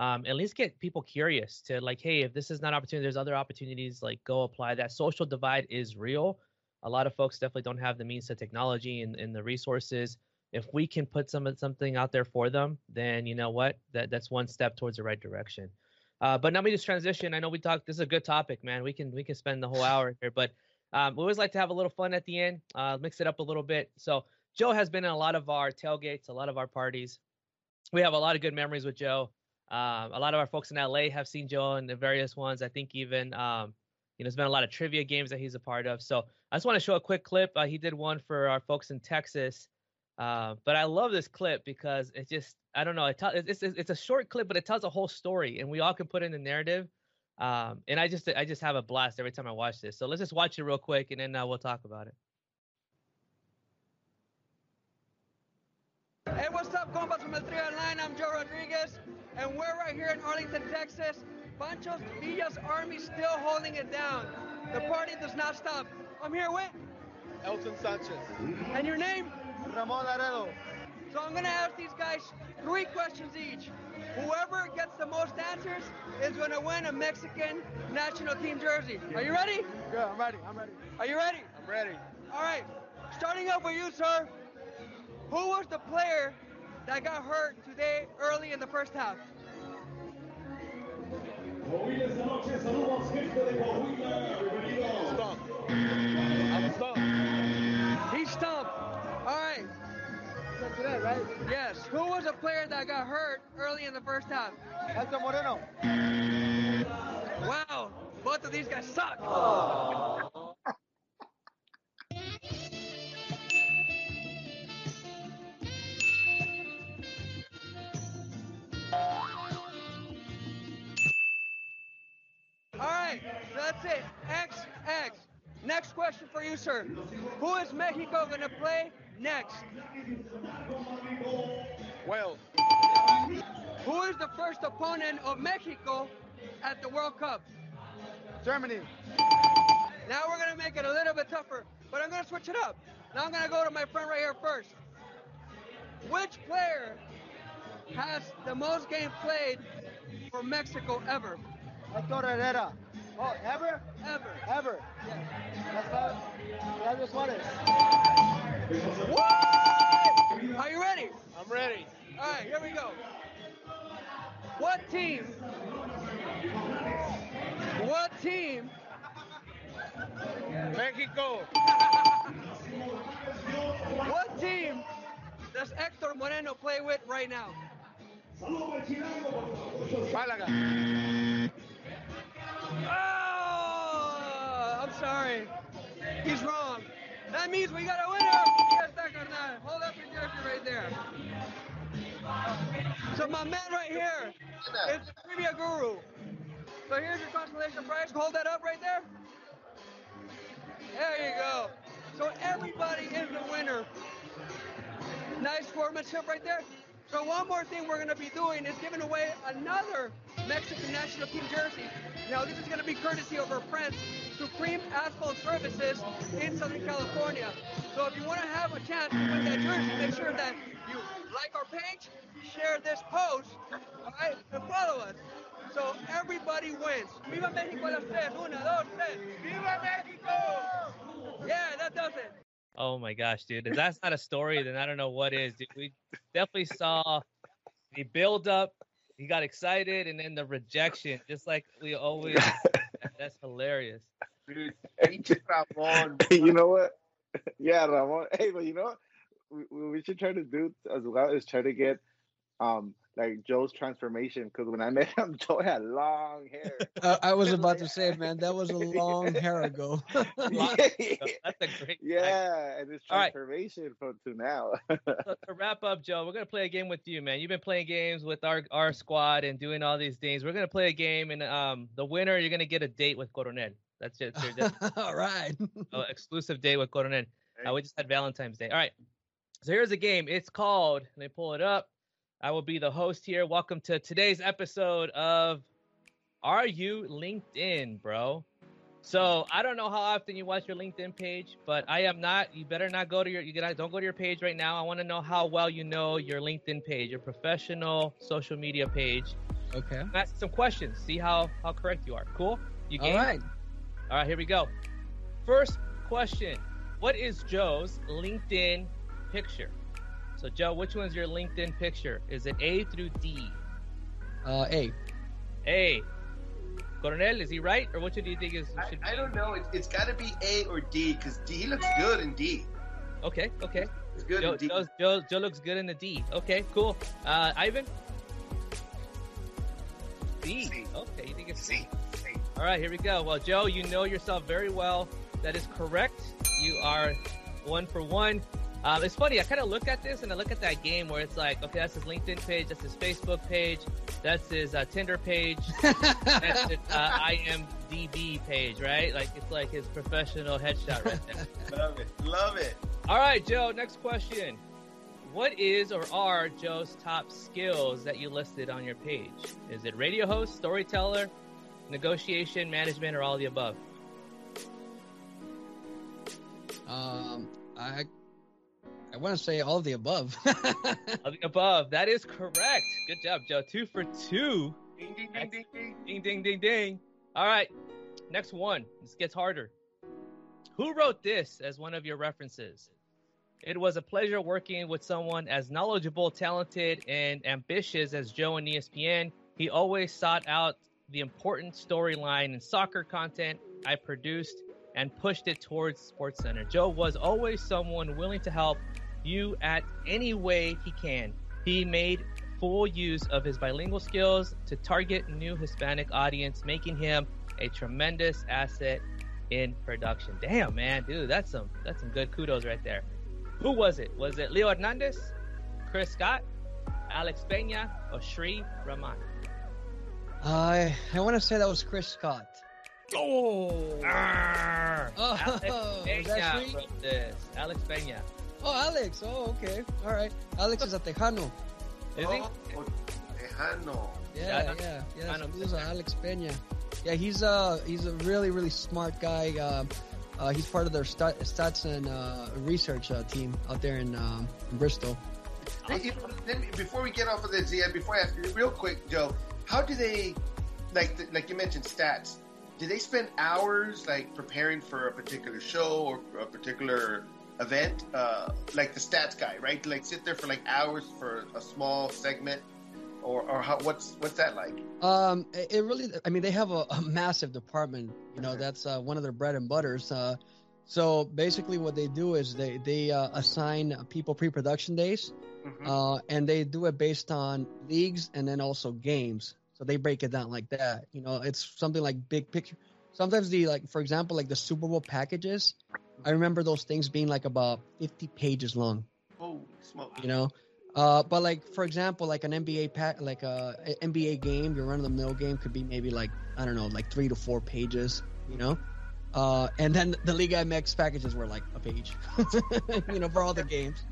um, at least get people curious to like hey if this is not opportunity there's other opportunities like go apply. That social divide is real. A lot of folks definitely don't have the means to technology and, and the resources. If we can put some something out there for them then you know what? That that's one step towards the right direction. Uh, but now we just transition. I know we talked this is a good topic man. We can we can spend the whole hour here but um, we always like to have a little fun at the end uh, mix it up a little bit. So Joe has been in a lot of our tailgates, a lot of our parties. We have a lot of good memories with Joe. Um, a lot of our folks in LA have seen Joe in the various ones. I think even um, you know, there's been a lot of trivia games that he's a part of. So I just want to show a quick clip. Uh, he did one for our folks in Texas. Uh, but I love this clip because it just I don't know it t- it's, it's it's a short clip but it tells a whole story and we all can put in the narrative. Um, and I just I just have a blast every time I watch this. So let's just watch it real quick and then uh, we'll talk about it. What's up, compas from El Tri Online? I'm Joe Rodriguez, and we're right here in Arlington, Texas. Pancho's Villa's Army still holding it down. The party does not stop. I'm here with Elton Sanchez. And your name? Ramon Aredo. So I'm gonna ask these guys three questions each. Whoever gets the most answers is gonna win a Mexican national team jersey. Are you ready? Yeah, I'm ready. I'm ready. Are you ready? I'm ready. All right. Starting off with you, sir. Who was the player that got hurt today early in the first half? Stump. I'm stumped. He stumped. All right. That's today, right? Yes. Who was a player that got hurt early in the first half? Hector Moreno. Wow. Both of these guys suck. Oh. All right, so that's it. X, X. Next question for you, sir. Who is Mexico going to play next? Wales. Who is the first opponent of Mexico at the World Cup? Germany. Now we're going to make it a little bit tougher, but I'm going to switch it up. Now I'm going to go to my friend right here first. Which player has the most games played for Mexico ever? Hector Herrera. Oh, ever? Ever. Ever. Yeah. That's not. That's Suarez. What? Are you ready? I'm ready. All right, here we go. What team? What team? Mexico. What team does Hector Moreno play with right now? Málaga. Oh, I'm sorry. He's wrong. That means we got a winner. Hold up your jersey right there. So my man right here is the trivia guru. So here's your consolation prize. Hold that up right there. There you go. So everybody is the winner. Nice sportsmanship right there. So one more thing we're going to be doing is giving away another Mexican national team jersey. Now, this is going to be courtesy of our friends, Supreme Asphalt Services in Southern California. So if you want to have a chance to win that jersey, make sure that you like our page, share this post, all right, and follow us. So everybody wins. Viva Mexico las tres. Una, dos, tres. Viva Mexico! Yeah, that does it. Oh my gosh, dude. If that's not a story, then I don't know what is. Dude, we definitely saw the build up. He got excited, and then the rejection, just like we always. that's hilarious. Dude, pinche Ramon. you know what? Yeah, Ramon. Hey, but you know what? We, we we should try to do as well is try to get um like Joe's transformation because when I met him, Joe had long hair. Uh, I was about to say, man, that was a long hair ago. That's a great. yeah, and his All right. transformation from to now. So to wrap up, Joe, we're gonna play a game with you, man. You've been playing games with our our squad and doing all these things. We're gonna play a game, and um, the winner, you're gonna get a date with Coronel. That's it. All right. an exclusive date with Coronel. Uh, we just had Valentine's Day. All right. So here's a game. It's called. Let me pull it up. I will be the host here. Welcome to today's episode of Are You LinkedIn, bro? So I don't know how often you watch your LinkedIn page, but I am not. You better not go to your. You gotta don't go to your page right now. I want to know how well you know your LinkedIn page, your professional social media page. Okay. Ask some questions. See how how correct you are. Cool. You All game? right. All right, here we go. First question What is Joe's LinkedIn picture? So, Joe, which one's your LinkedIn picture? Is it A through D? Uh, A. A. Coronel, is he right? Or what do you think is I, should I be? don't know. It's, it's got to be A or D because D he looks good in D. Okay, okay. It's good Joe, in D. Joe's- Joe, Joe looks good in the D. Okay, cool. Uh, Ivan? D. C. Okay, you think it's C. C. All right, here we go. Well, Joe, you know yourself very well. That is correct. You are one for one. Um, it's funny. I kind of look at this and I look at that game where it's like, okay, that's his LinkedIn page, that's his Facebook page, that's his uh, Tinder page, that's his uh, IMDb page, right? Like it's like his professional headshot right there. Love it. Love it. All right, Joe. Next question. What is or are Joe's top skills that you listed on your page? Is it radio host, storyteller, negotiation, management, or all the above? um, I I want to say all of the above. All the above. That is correct. Good job, Joe. Two for two. Ding ding ding ding ding. Ding, ding, ding, ding. All right. Next one. This gets harder. Who wrote this as one of your references? It was a pleasure working with someone as knowledgeable, talented, and ambitious as Joe and ESPN. He always sought out the important storyline and soccer content I produced and pushed it towards Sports Center. Joe was always someone willing to help you at any way he can. He made full use of his bilingual skills to target new Hispanic audience, making him a tremendous asset in production. Damn, man, dude, that's some that's some good kudos right there. Who was it? Was it Leo Hernandez, Chris Scott, Alex Peña, or Sri Rahman? I I want to say that was Chris Scott. Oh, Oh, Alex was that Peña Sri? this. Alex Peña. Oh, Alex. Oh, okay. All right. Alex is a Tejano. Is he? Oh, Tejano. Yeah, Shout yeah, yeah. Tejano Saludos Peña. a Alex Peña. Yeah, he's uh he's a really really smart guy. Uh, uh, he's part of their stat, stats and uh, research uh, team out there in, um, in Bristol. Hey, you know, let me- before we get off of this, yeah, before I ask you, real quick, Joe, how do they, like, the, like you mentioned, stats? Do they spend hours like preparing for a particular show or a particular event? Uh, like the stats guy, right? Like sit there for like hours for a small segment, or or how, what's what's that like? Um, it, really, I mean, they have a, a massive department. You know, that's uh, one of their bread and butters. Uh, so basically, what they do is they they uh, assign people pre-production days, Mhm. uh, and they do it based on leagues and then also games. So they break it down like that. You know, it's something like big picture. Sometimes the like, for example, like the Super Bowl packages. I remember those things being like about 50 pages long. Holy smoke! You know, uh, but like for example, like an NBA pack, like a, a NBA game, your run-of-the-mill game could be maybe like I don't know, like three to four pages. You know, uh, and then the Liga MX packages were like a page. you know, for all the games.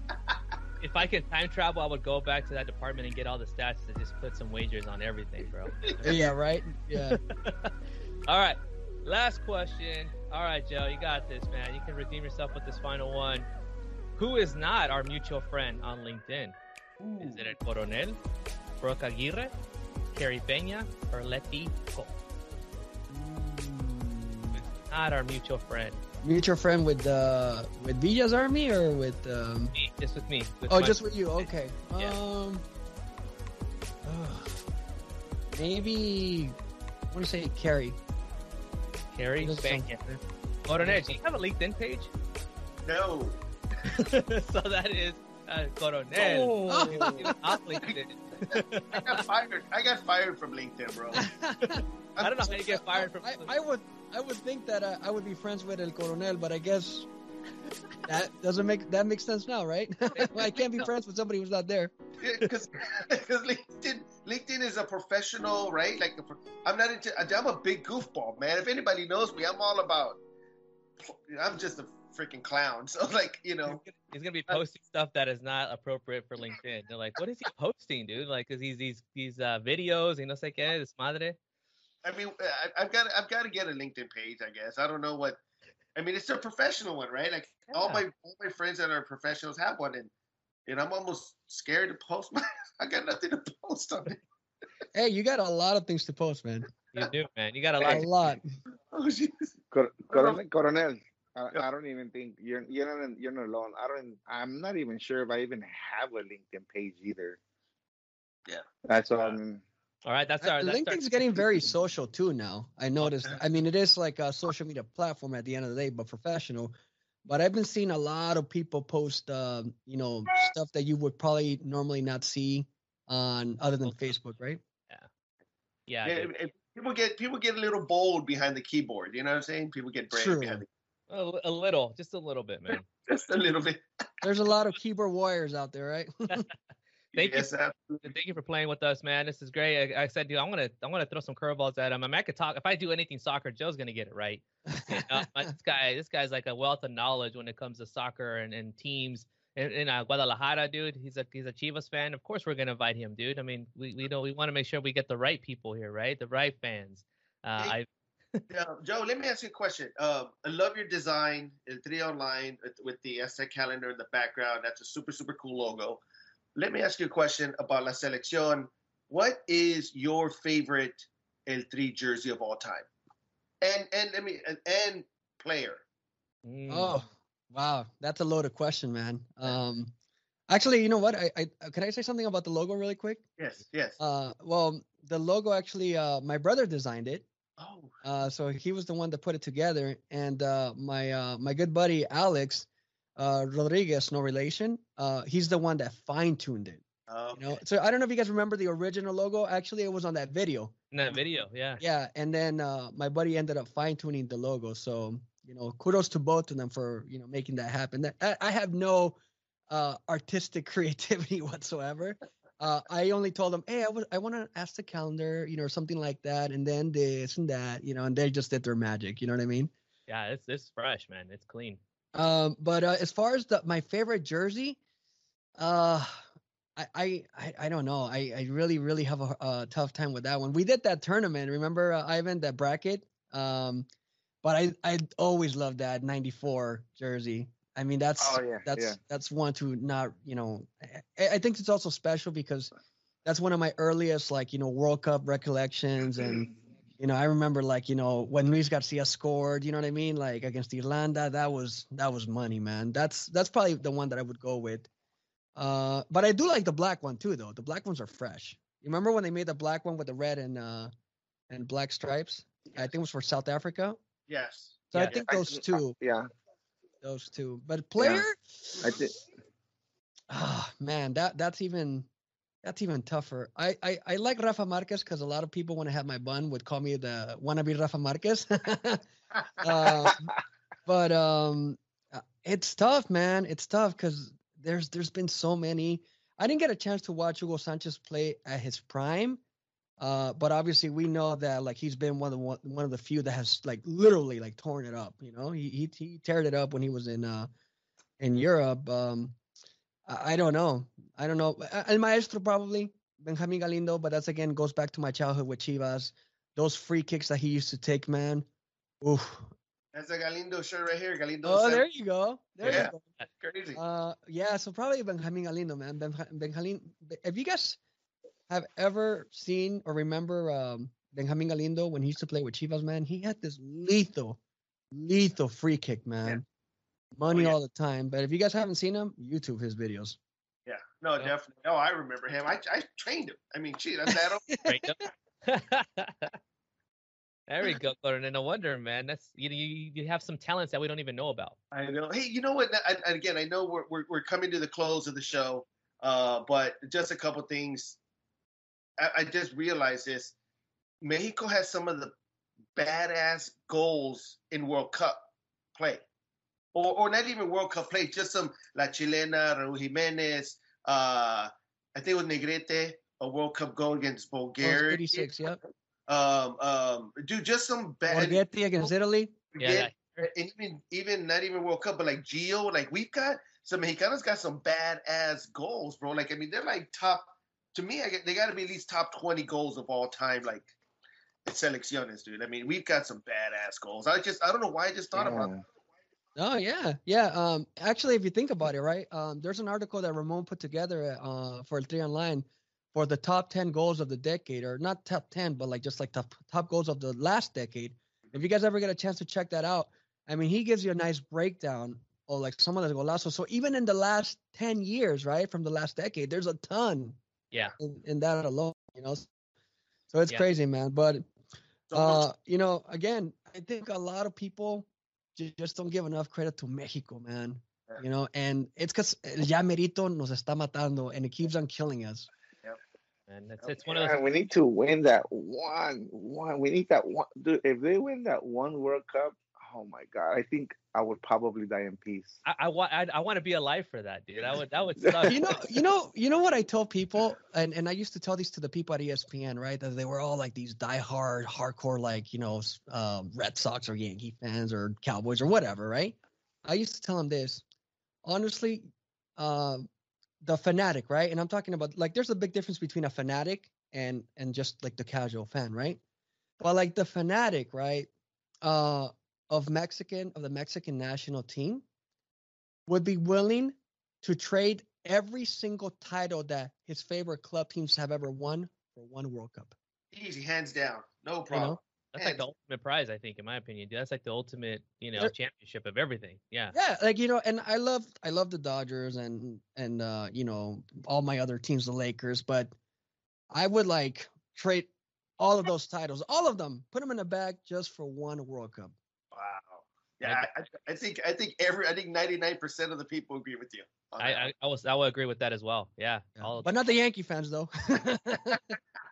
If I could time travel, I would go back to that department and get all the stats to just put some wagers on everything, bro. Yeah, right. Yeah. all right, last question. All right, Joe, you got this, man. You can redeem yourself with this final one. Who is not our mutual friend on LinkedIn? Is it El Coronel, Brooke Aguirre, Kerry Peña, or Letty Cole? Not our mutual friend. Mutual friend with uh with Villa's army or with um just with me. with Oh my- just with you, okay. Yeah. Um maybe I wanna say Carrie. Kerry Just Peña. Coronel, do you have a LinkedIn page? No. so that is uh, Coronel. Oh. Off LinkedIn. I got fired. I got fired from LinkedIn, bro. I don't know how you get fired from. I, I would I would think that uh, I would be friends with El Coronel, but I guess that doesn't make that makes sense now, right? I can't be friends with somebody who's not there. Because LinkedIn, LinkedIn is a professional, right? Like, a, I'm not into. I'm a big goofball, man. If anybody knows me, I'm all about. I'm just a freaking clown. So, like, you know, He's gonna be posting stuff that is not appropriate for LinkedIn. They're like, "What is he posting, dude? Like, is he's these these uh, videos? Y no sé qué, desmadre." I mean, I, I've got, I've got to get a LinkedIn page. I guess I don't know what. I mean, it's a professional one, right? Like all my all my friends that are professionals have one, and and I'm almost scared to post my. I got nothing to post on it. Hey, you got a lot of things to post, man. You do, man. You got a lot. A lot. lot. Oh, jeez. Cor- Coronel, Coronel I, Yeah. I don't even think you're you're not you're not alone. I don't. I'm not even sure if I even have a LinkedIn page either. Yeah. That's what uh, I'm. All right, that's our. That's LinkedIn's our, getting very social too now. I noticed. I mean, it is like a social media platform at the end of the day, but professional. But I've been seeing a lot of people post, um, you know, stuff that you would probably normally not see on other than Facebook, right? Yeah, Yeah, dude. if- if people get people get a little bold behind the keyboard. You know what I'm saying? People get brave True. behind the, a, a little, just a little bit, man. just a little bit. There's a lot of keyboard warriors out there, right? Thank you yes, absolutely. Thank you for playing with us, man. This is great. I, I said, dude, I'm gonna, I'm gonna throw some curveballs at him. I mean, I could talk. If I do anything soccer, Joe's gonna get it right. You know, this guy, this guy's like a wealth of knowledge when it comes to soccer and, and teams. In, in uh, Guadalajara, dude, he's a he's a Chivas fan. Of course, we're gonna invite him, dude. I mean, we we know we want to make sure we get the right people here, right? The right fans. Uh, Hey, I Yeah, Joe, let me ask you a question. Um, I love your design, El Tri Online, with, with the Aztec calendar in the background. That's a super, super cool logo. Let me ask you a question about La Selección. What is your favorite El Tri jersey of all time? And and let me and, and player. mm, Oh, wow, that's a loaded question, man. Um, actually, you know what? I, I can I say something about the logo really quick? Yes, yes. Uh, well, the logo actually, uh, my brother designed it. oh, Uh, so he was the one that put it together, and uh, my uh, my good buddy Alex uh, Rodriguez, no relation. Uh, he's the one that fine tuned it. okay. You know, so I don't know if you guys remember the original logo. Actually, it was on that video. in that video, yeah. Yeah, and then uh, my buddy ended up fine tuning the logo. So you know, kudos to both of them for you know making that happen. That, I, have no uh, artistic creativity whatsoever. Uh, I only told them, hey, I was I want to ask the calendar, you know, or something like that, and then this and that, you know, and they just did their magic. You know what I mean? Yeah, it's it's fresh, man. It's clean. Um, but uh, as far as the my favorite jersey, uh, I I I, don't know. I, I really really have a, a tough time with that one. We did that tournament. Remember uh, Ivan that bracket? Um, but I I always loved that '94 jersey. I mean that's Oh, yeah, that's yeah. that's one to not you know. I, I think it's also special because that's one of my earliest like you know World Cup recollections and. You know, I remember like you know when Luis Garcia scored. You know what I mean? Like against Irlanda, that was that was money, man. That's that's probably the one that I would go with. Uh, but I do like the black one too, though. The black ones are fresh. You remember when they made the black one with the red and uh and black stripes? I think it was for South Africa. yes. So I think those two, Yeah, those two. But player, I think. ah man, that that's even that's even tougher. I I, I like Rafa Marquez because a lot of people want to have my bun would call me the wannabe Rafa Marquez. uh, but um, uh, it's tough, man. It's tough because there's there's been so many. I didn't get a chance to watch Hugo Sanchez play at his prime, uh, but obviously we know that like he's been one of the one, one of the few that has like literally like torn it up. You know, he he he teared it up when he was in uh in Europe. Um, I, I don't know. I don't know. El Maestro probably Benjamin Galindo, but that's again goes back to my childhood with Chivas. Those free kicks that he used to take, man. Oof. That's a Galindo shirt right here. Galindo. Oh, seven. there you go. There Yeah. you go. That's Crazy. Uh, yeah, so probably Benjamin Galindo, man. Ben, Benjamin, if you guys have ever seen or remember um, Benjamin Galindo when he used to play with Chivas, man, he had this lethal, lethal free kick, man. Money yeah. all the time. But if you guys haven't seen him, YouTube his videos. yeah. No, Yeah. definitely. No, I remember him. I, I trained him. I mean, gee, that's that. Right up. there we go, Gordon. No wonder, man. That's you, you you have some talents that we don't even know about. I know. Hey, you know what? I, and again, I know we're, we're we're coming to the close of the show, uh, but just a couple things. I, I just realized this: Mexico has some of the badass goals in World Cup play, or or not even World Cup play, just some La Chilena, Raúl Jimenez. Uh, I think it was Negrete, a World Cup goal against Oh, Bulgaria. 86, yep. Um, um, dude, just some bad. Borgetti against Italy. Yeah, Yeah, and even even not even World Cup, but like Gio, like we've got some Mexicanos got some badass goals, bro. Like I mean, they're like top. To me, I get, they got to be at least top twenty goals of all time, like selecciones, dude. I mean, we've got some badass goals. I just I don't know why I just thought about that. Oh yeah, yeah. Um, actually, if you think about it, right? Um, there's an article that Ramon put together uh, for Tri Online for the top ten goals of the decade, or not top ten, but like just like top top goals of the last decade. If you guys ever get a chance to check that out, I mean, he gives you a nice breakdown of like some of the golazos. So even in the last ten years, right, from the last decade, there's a ton. Yeah. In, in that alone, you know. So it's Yeah. crazy, man. But uh, you know, again, I think a lot of people ju- just don't give enough credit to Mexico, man. Yeah. You know, and it's because ya merito nos está matando, and it keeps on killing us. and it's it's one of Yeah, those. we need to win that one. One. We need that one. Dude, if they win that one World Cup, oh my God, I think I would probably die in peace. I, I want I, I want to be alive for that, dude. That would that would suck. You know, you know, you know what I tell people, and and I used to tell these to the people at ESPN, right? That they were all like these diehard, hardcore, like you know, s- um, Red Sox or Yankee fans or Cowboys or whatever, right? I used to tell them this. Honestly, um, the fanatic, right? And I'm talking about like there's a big difference between a fanatic and and just like the casual fan, right? But like the fanatic, right? Uh, of Mexican of the Mexican national team would be willing to trade every single title that his favorite club teams have ever won for one World Cup. easy, hands down, no You problem. know? That's like the ultimate prize, I think, in my opinion. That's like the ultimate, you know, championship of everything. Yeah. Yeah, like you know, and I love I love the Dodgers and and uh, you know all my other teams, the Lakers, but I would like trade all of those titles, all of them, put them in a bag just for one World Cup. Wow. Yeah, I, I, I think I think every I think ninety nine percent of the people agree with you. I. I I was I would agree with that as well. Yeah. All, But not the Yankee fans though.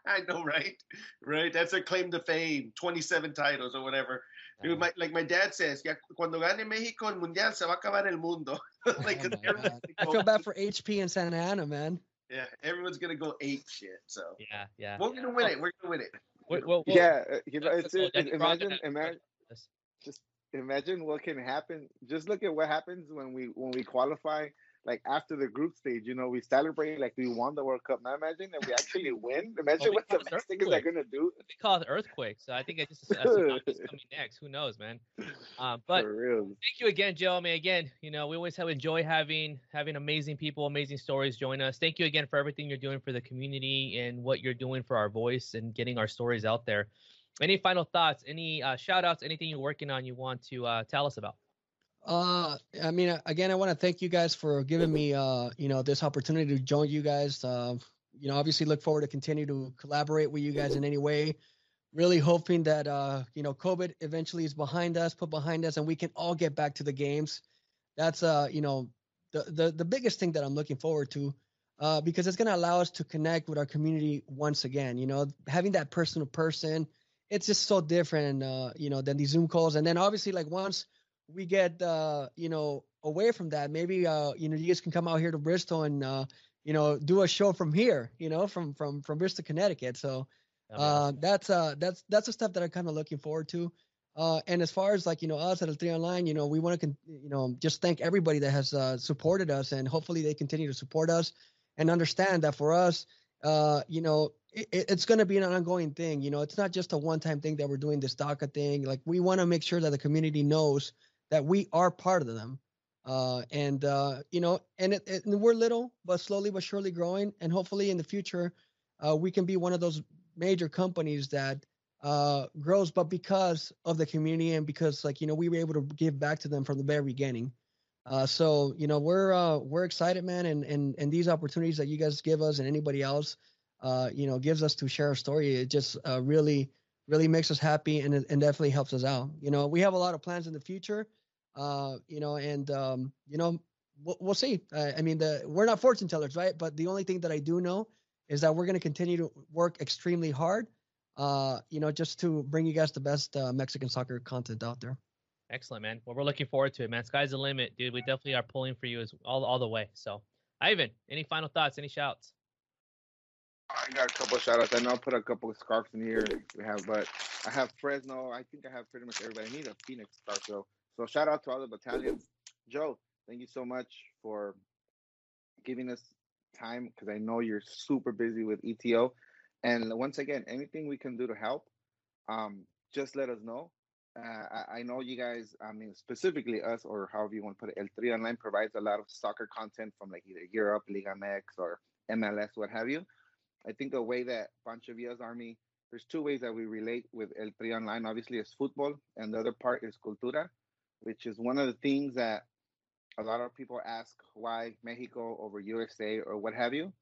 I know, right? Right. That's their claim to fame. 27 titles or whatever. Dude, my, like my dad says, ya cuando gane México el mundial se va a acabar el mundo. like, Oh 'cause my everyone's God. gonna I feel bad for HP and Santa Ana, man. Yeah, everyone's gonna go ape shit. So yeah, yeah. we're gonna win it. We're gonna win it. Well, well, well, yeah, uh, you know, that's it's, the goal. it, imagine, imagine, Yes. just imagine what can happen. Just look at what happens when we when we qualify. Like after the group stage, you know, we celebrate like we won the World Cup. Now imagine that we actually win. Imagine we what the cause Mexicans are earthquake. gonna do. they call it earthquake. So I think it's just tsunami's coming next. Who knows, man? Uh, but thank you again, Joe. I mean, again, you know, we always have enjoy having having amazing people, amazing stories join us. Thank you again for everything you're doing for the community and what you're doing for our voice and getting our stories out there. Any final thoughts? Any uh, shout outs? Anything you're working on you want to uh, tell us about? Uh, I mean, again, I want to thank you guys for giving me, uh, you know, this opportunity to join you guys. Uh, you know, obviously look forward to continue to collaborate with you guys in any way. Really hoping that, uh, you know, COVID eventually is behind us, put behind us, and we can all get back to the games. That's, uh, you know, the the the biggest thing that I'm looking forward to, uh, because it's going to allow us to connect with our community once again. You know, having that person to person, it's just so different, uh, you know, than these Zoom calls. And then obviously, like once we get uh you know away from that maybe uh you know you guys can come out here to bristol and uh you know do a show from here you know from from from bristol connecticut so uh awesome. that's uh that's that's the stuff that i'm kind of looking forward to Uh, and as far as like you know us at El Tri Online, you know we want to con- you know just thank everybody that has uh, supported us, and hopefully they continue to support us and understand that for us, uh, you know it, it's going to be an ongoing thing. You know, it's not just a one-time thing that we're doing this DACA thing. Like we want to make sure that the community knows that we are part of them. Uh, and uh, you know, and, it, it, we're little, but slowly but surely growing, and hopefully in the future, uh, we can be one of those major companies that uh, grows, but because of the community and because like you know we were able to give back to them from the very beginning. Uh, so you know we're uh, we're excited, man, and and and these opportunities that you guys give us and anybody else, uh, you know, gives us to share a story. It just uh, really really makes us happy and and definitely helps us out. You know, we have a lot of plans in the future. Uh, you know, and um, you know, we'll, we'll see. I, mean, the we're not fortune tellers, right? But the only thing that I do know is that we're going to continue to work extremely hard uh, you know, just to bring you guys the best Mexican soccer content out there. Excellent, man. Well, we're looking forward to it, man. Sky's the limit, dude. We definitely are pulling for you as all all the way. So, Ivan, any final thoughts? Any shouts? I got a couple shout outs. I know I put a couple of scarves in here. We have, but I have Fresno. I think I have pretty much everybody. I need a Phoenix scarf though. So shout out to all the battalions. Joe, thank you so much for giving us time because I know you're super busy with ETO. And once again, anything we can do to help, um, just let us know. Uh, I, know you guys, I mean, specifically us, or however you want to put it, El Tri Online provides a lot of soccer content from like either Europe, Liga MX, or MLS, what have you. I think a way that Pancho Villa's Army, there's two ways that we relate with El Tri Online. Obviously, is football, and the other part is cultura, which is one of the things that a lot of people ask why Mexico over USA or what have you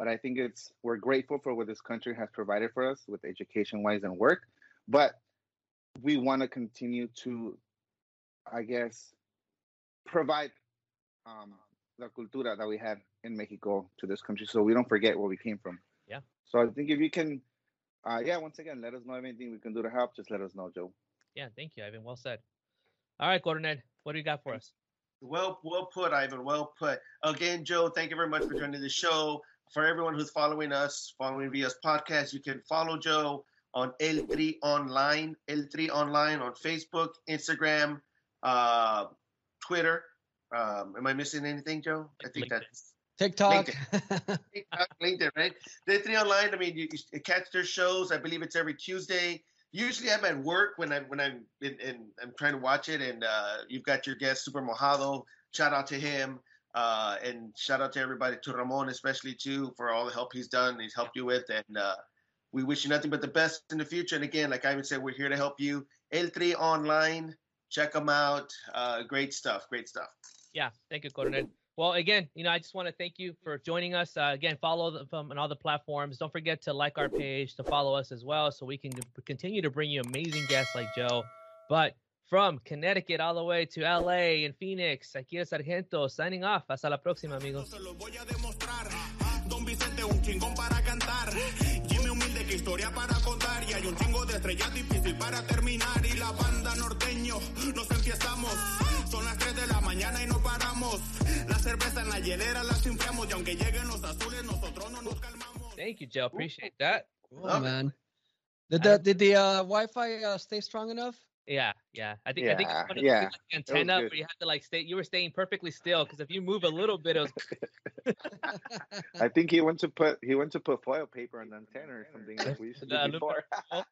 but I think it's we're grateful for what this country has provided for us with education wise and work. But we want to continue to, I guess, provide um, the cultura that we had in Mexico to this country, so we don't forget where we came from. Yeah. So I think if you can, uh, yeah, once again, let us know if anything we can do to help. Just let us know, Joe. Yeah, thank you, Ivan. Well said. All right, Coronel, what do you got for us? Well, well put, Ivan. Well put. Again, Joe, thank you very much for joining the show for everyone who's following us, following Villa's podcast, you can follow Joe on El Tri Online, El Tri Online on Facebook, Instagram, uh, Twitter. Um, am I missing anything, Joe? I think LinkedIn. that's TikTok. LinkedIn. TikTok, LinkedIn, right? El Tri Online. I mean, you, you, catch their shows. I believe it's every Tuesday. Usually, I'm at work when I'm when I'm in, in I'm trying to watch it, and uh, you've got your guest Super Mojado. Shout out to him. Uh, and shout out to everybody, to Ramon especially too, for all the help he's done, he's helped you with, and uh, we wish you nothing but the best in the future. And again, like Ivan said, we're here to help you. El Tri Online, check them out. Uh, great stuff, great stuff. Yeah, thank you, Coronel. Well, again, you know, I just want to thank you for joining us. Uh, again, follow them on all the platforms. Don't forget to like our page, to follow us as well, so we can continue to bring you amazing guests like Joe. But from Connecticut all the way to LA and Phoenix. Aquí el Sargento signing off. Hasta la próxima, amigos. Historia para contar. Y hay un chingo de estrellas difícil para terminar. Y la banda norteño, nos empiezamos. Son las 3 de la mañana y no paramos. La cerveza en la hielera la enfriamos. Y aunque lleguen los azules, nosotros no nos calmamos. Thank you, Joe. Appreciate that. Oh, man. Did the, did the uh, Wi-Fi uh, stay strong enough? Yeah, yeah. I think yeah, I think it's one of yeah. like antenna where you have to like stay. You were staying perfectly still because if you move a little bit, it was. I think he went to put he went to put foil paper on the antenna or something like we used to do before.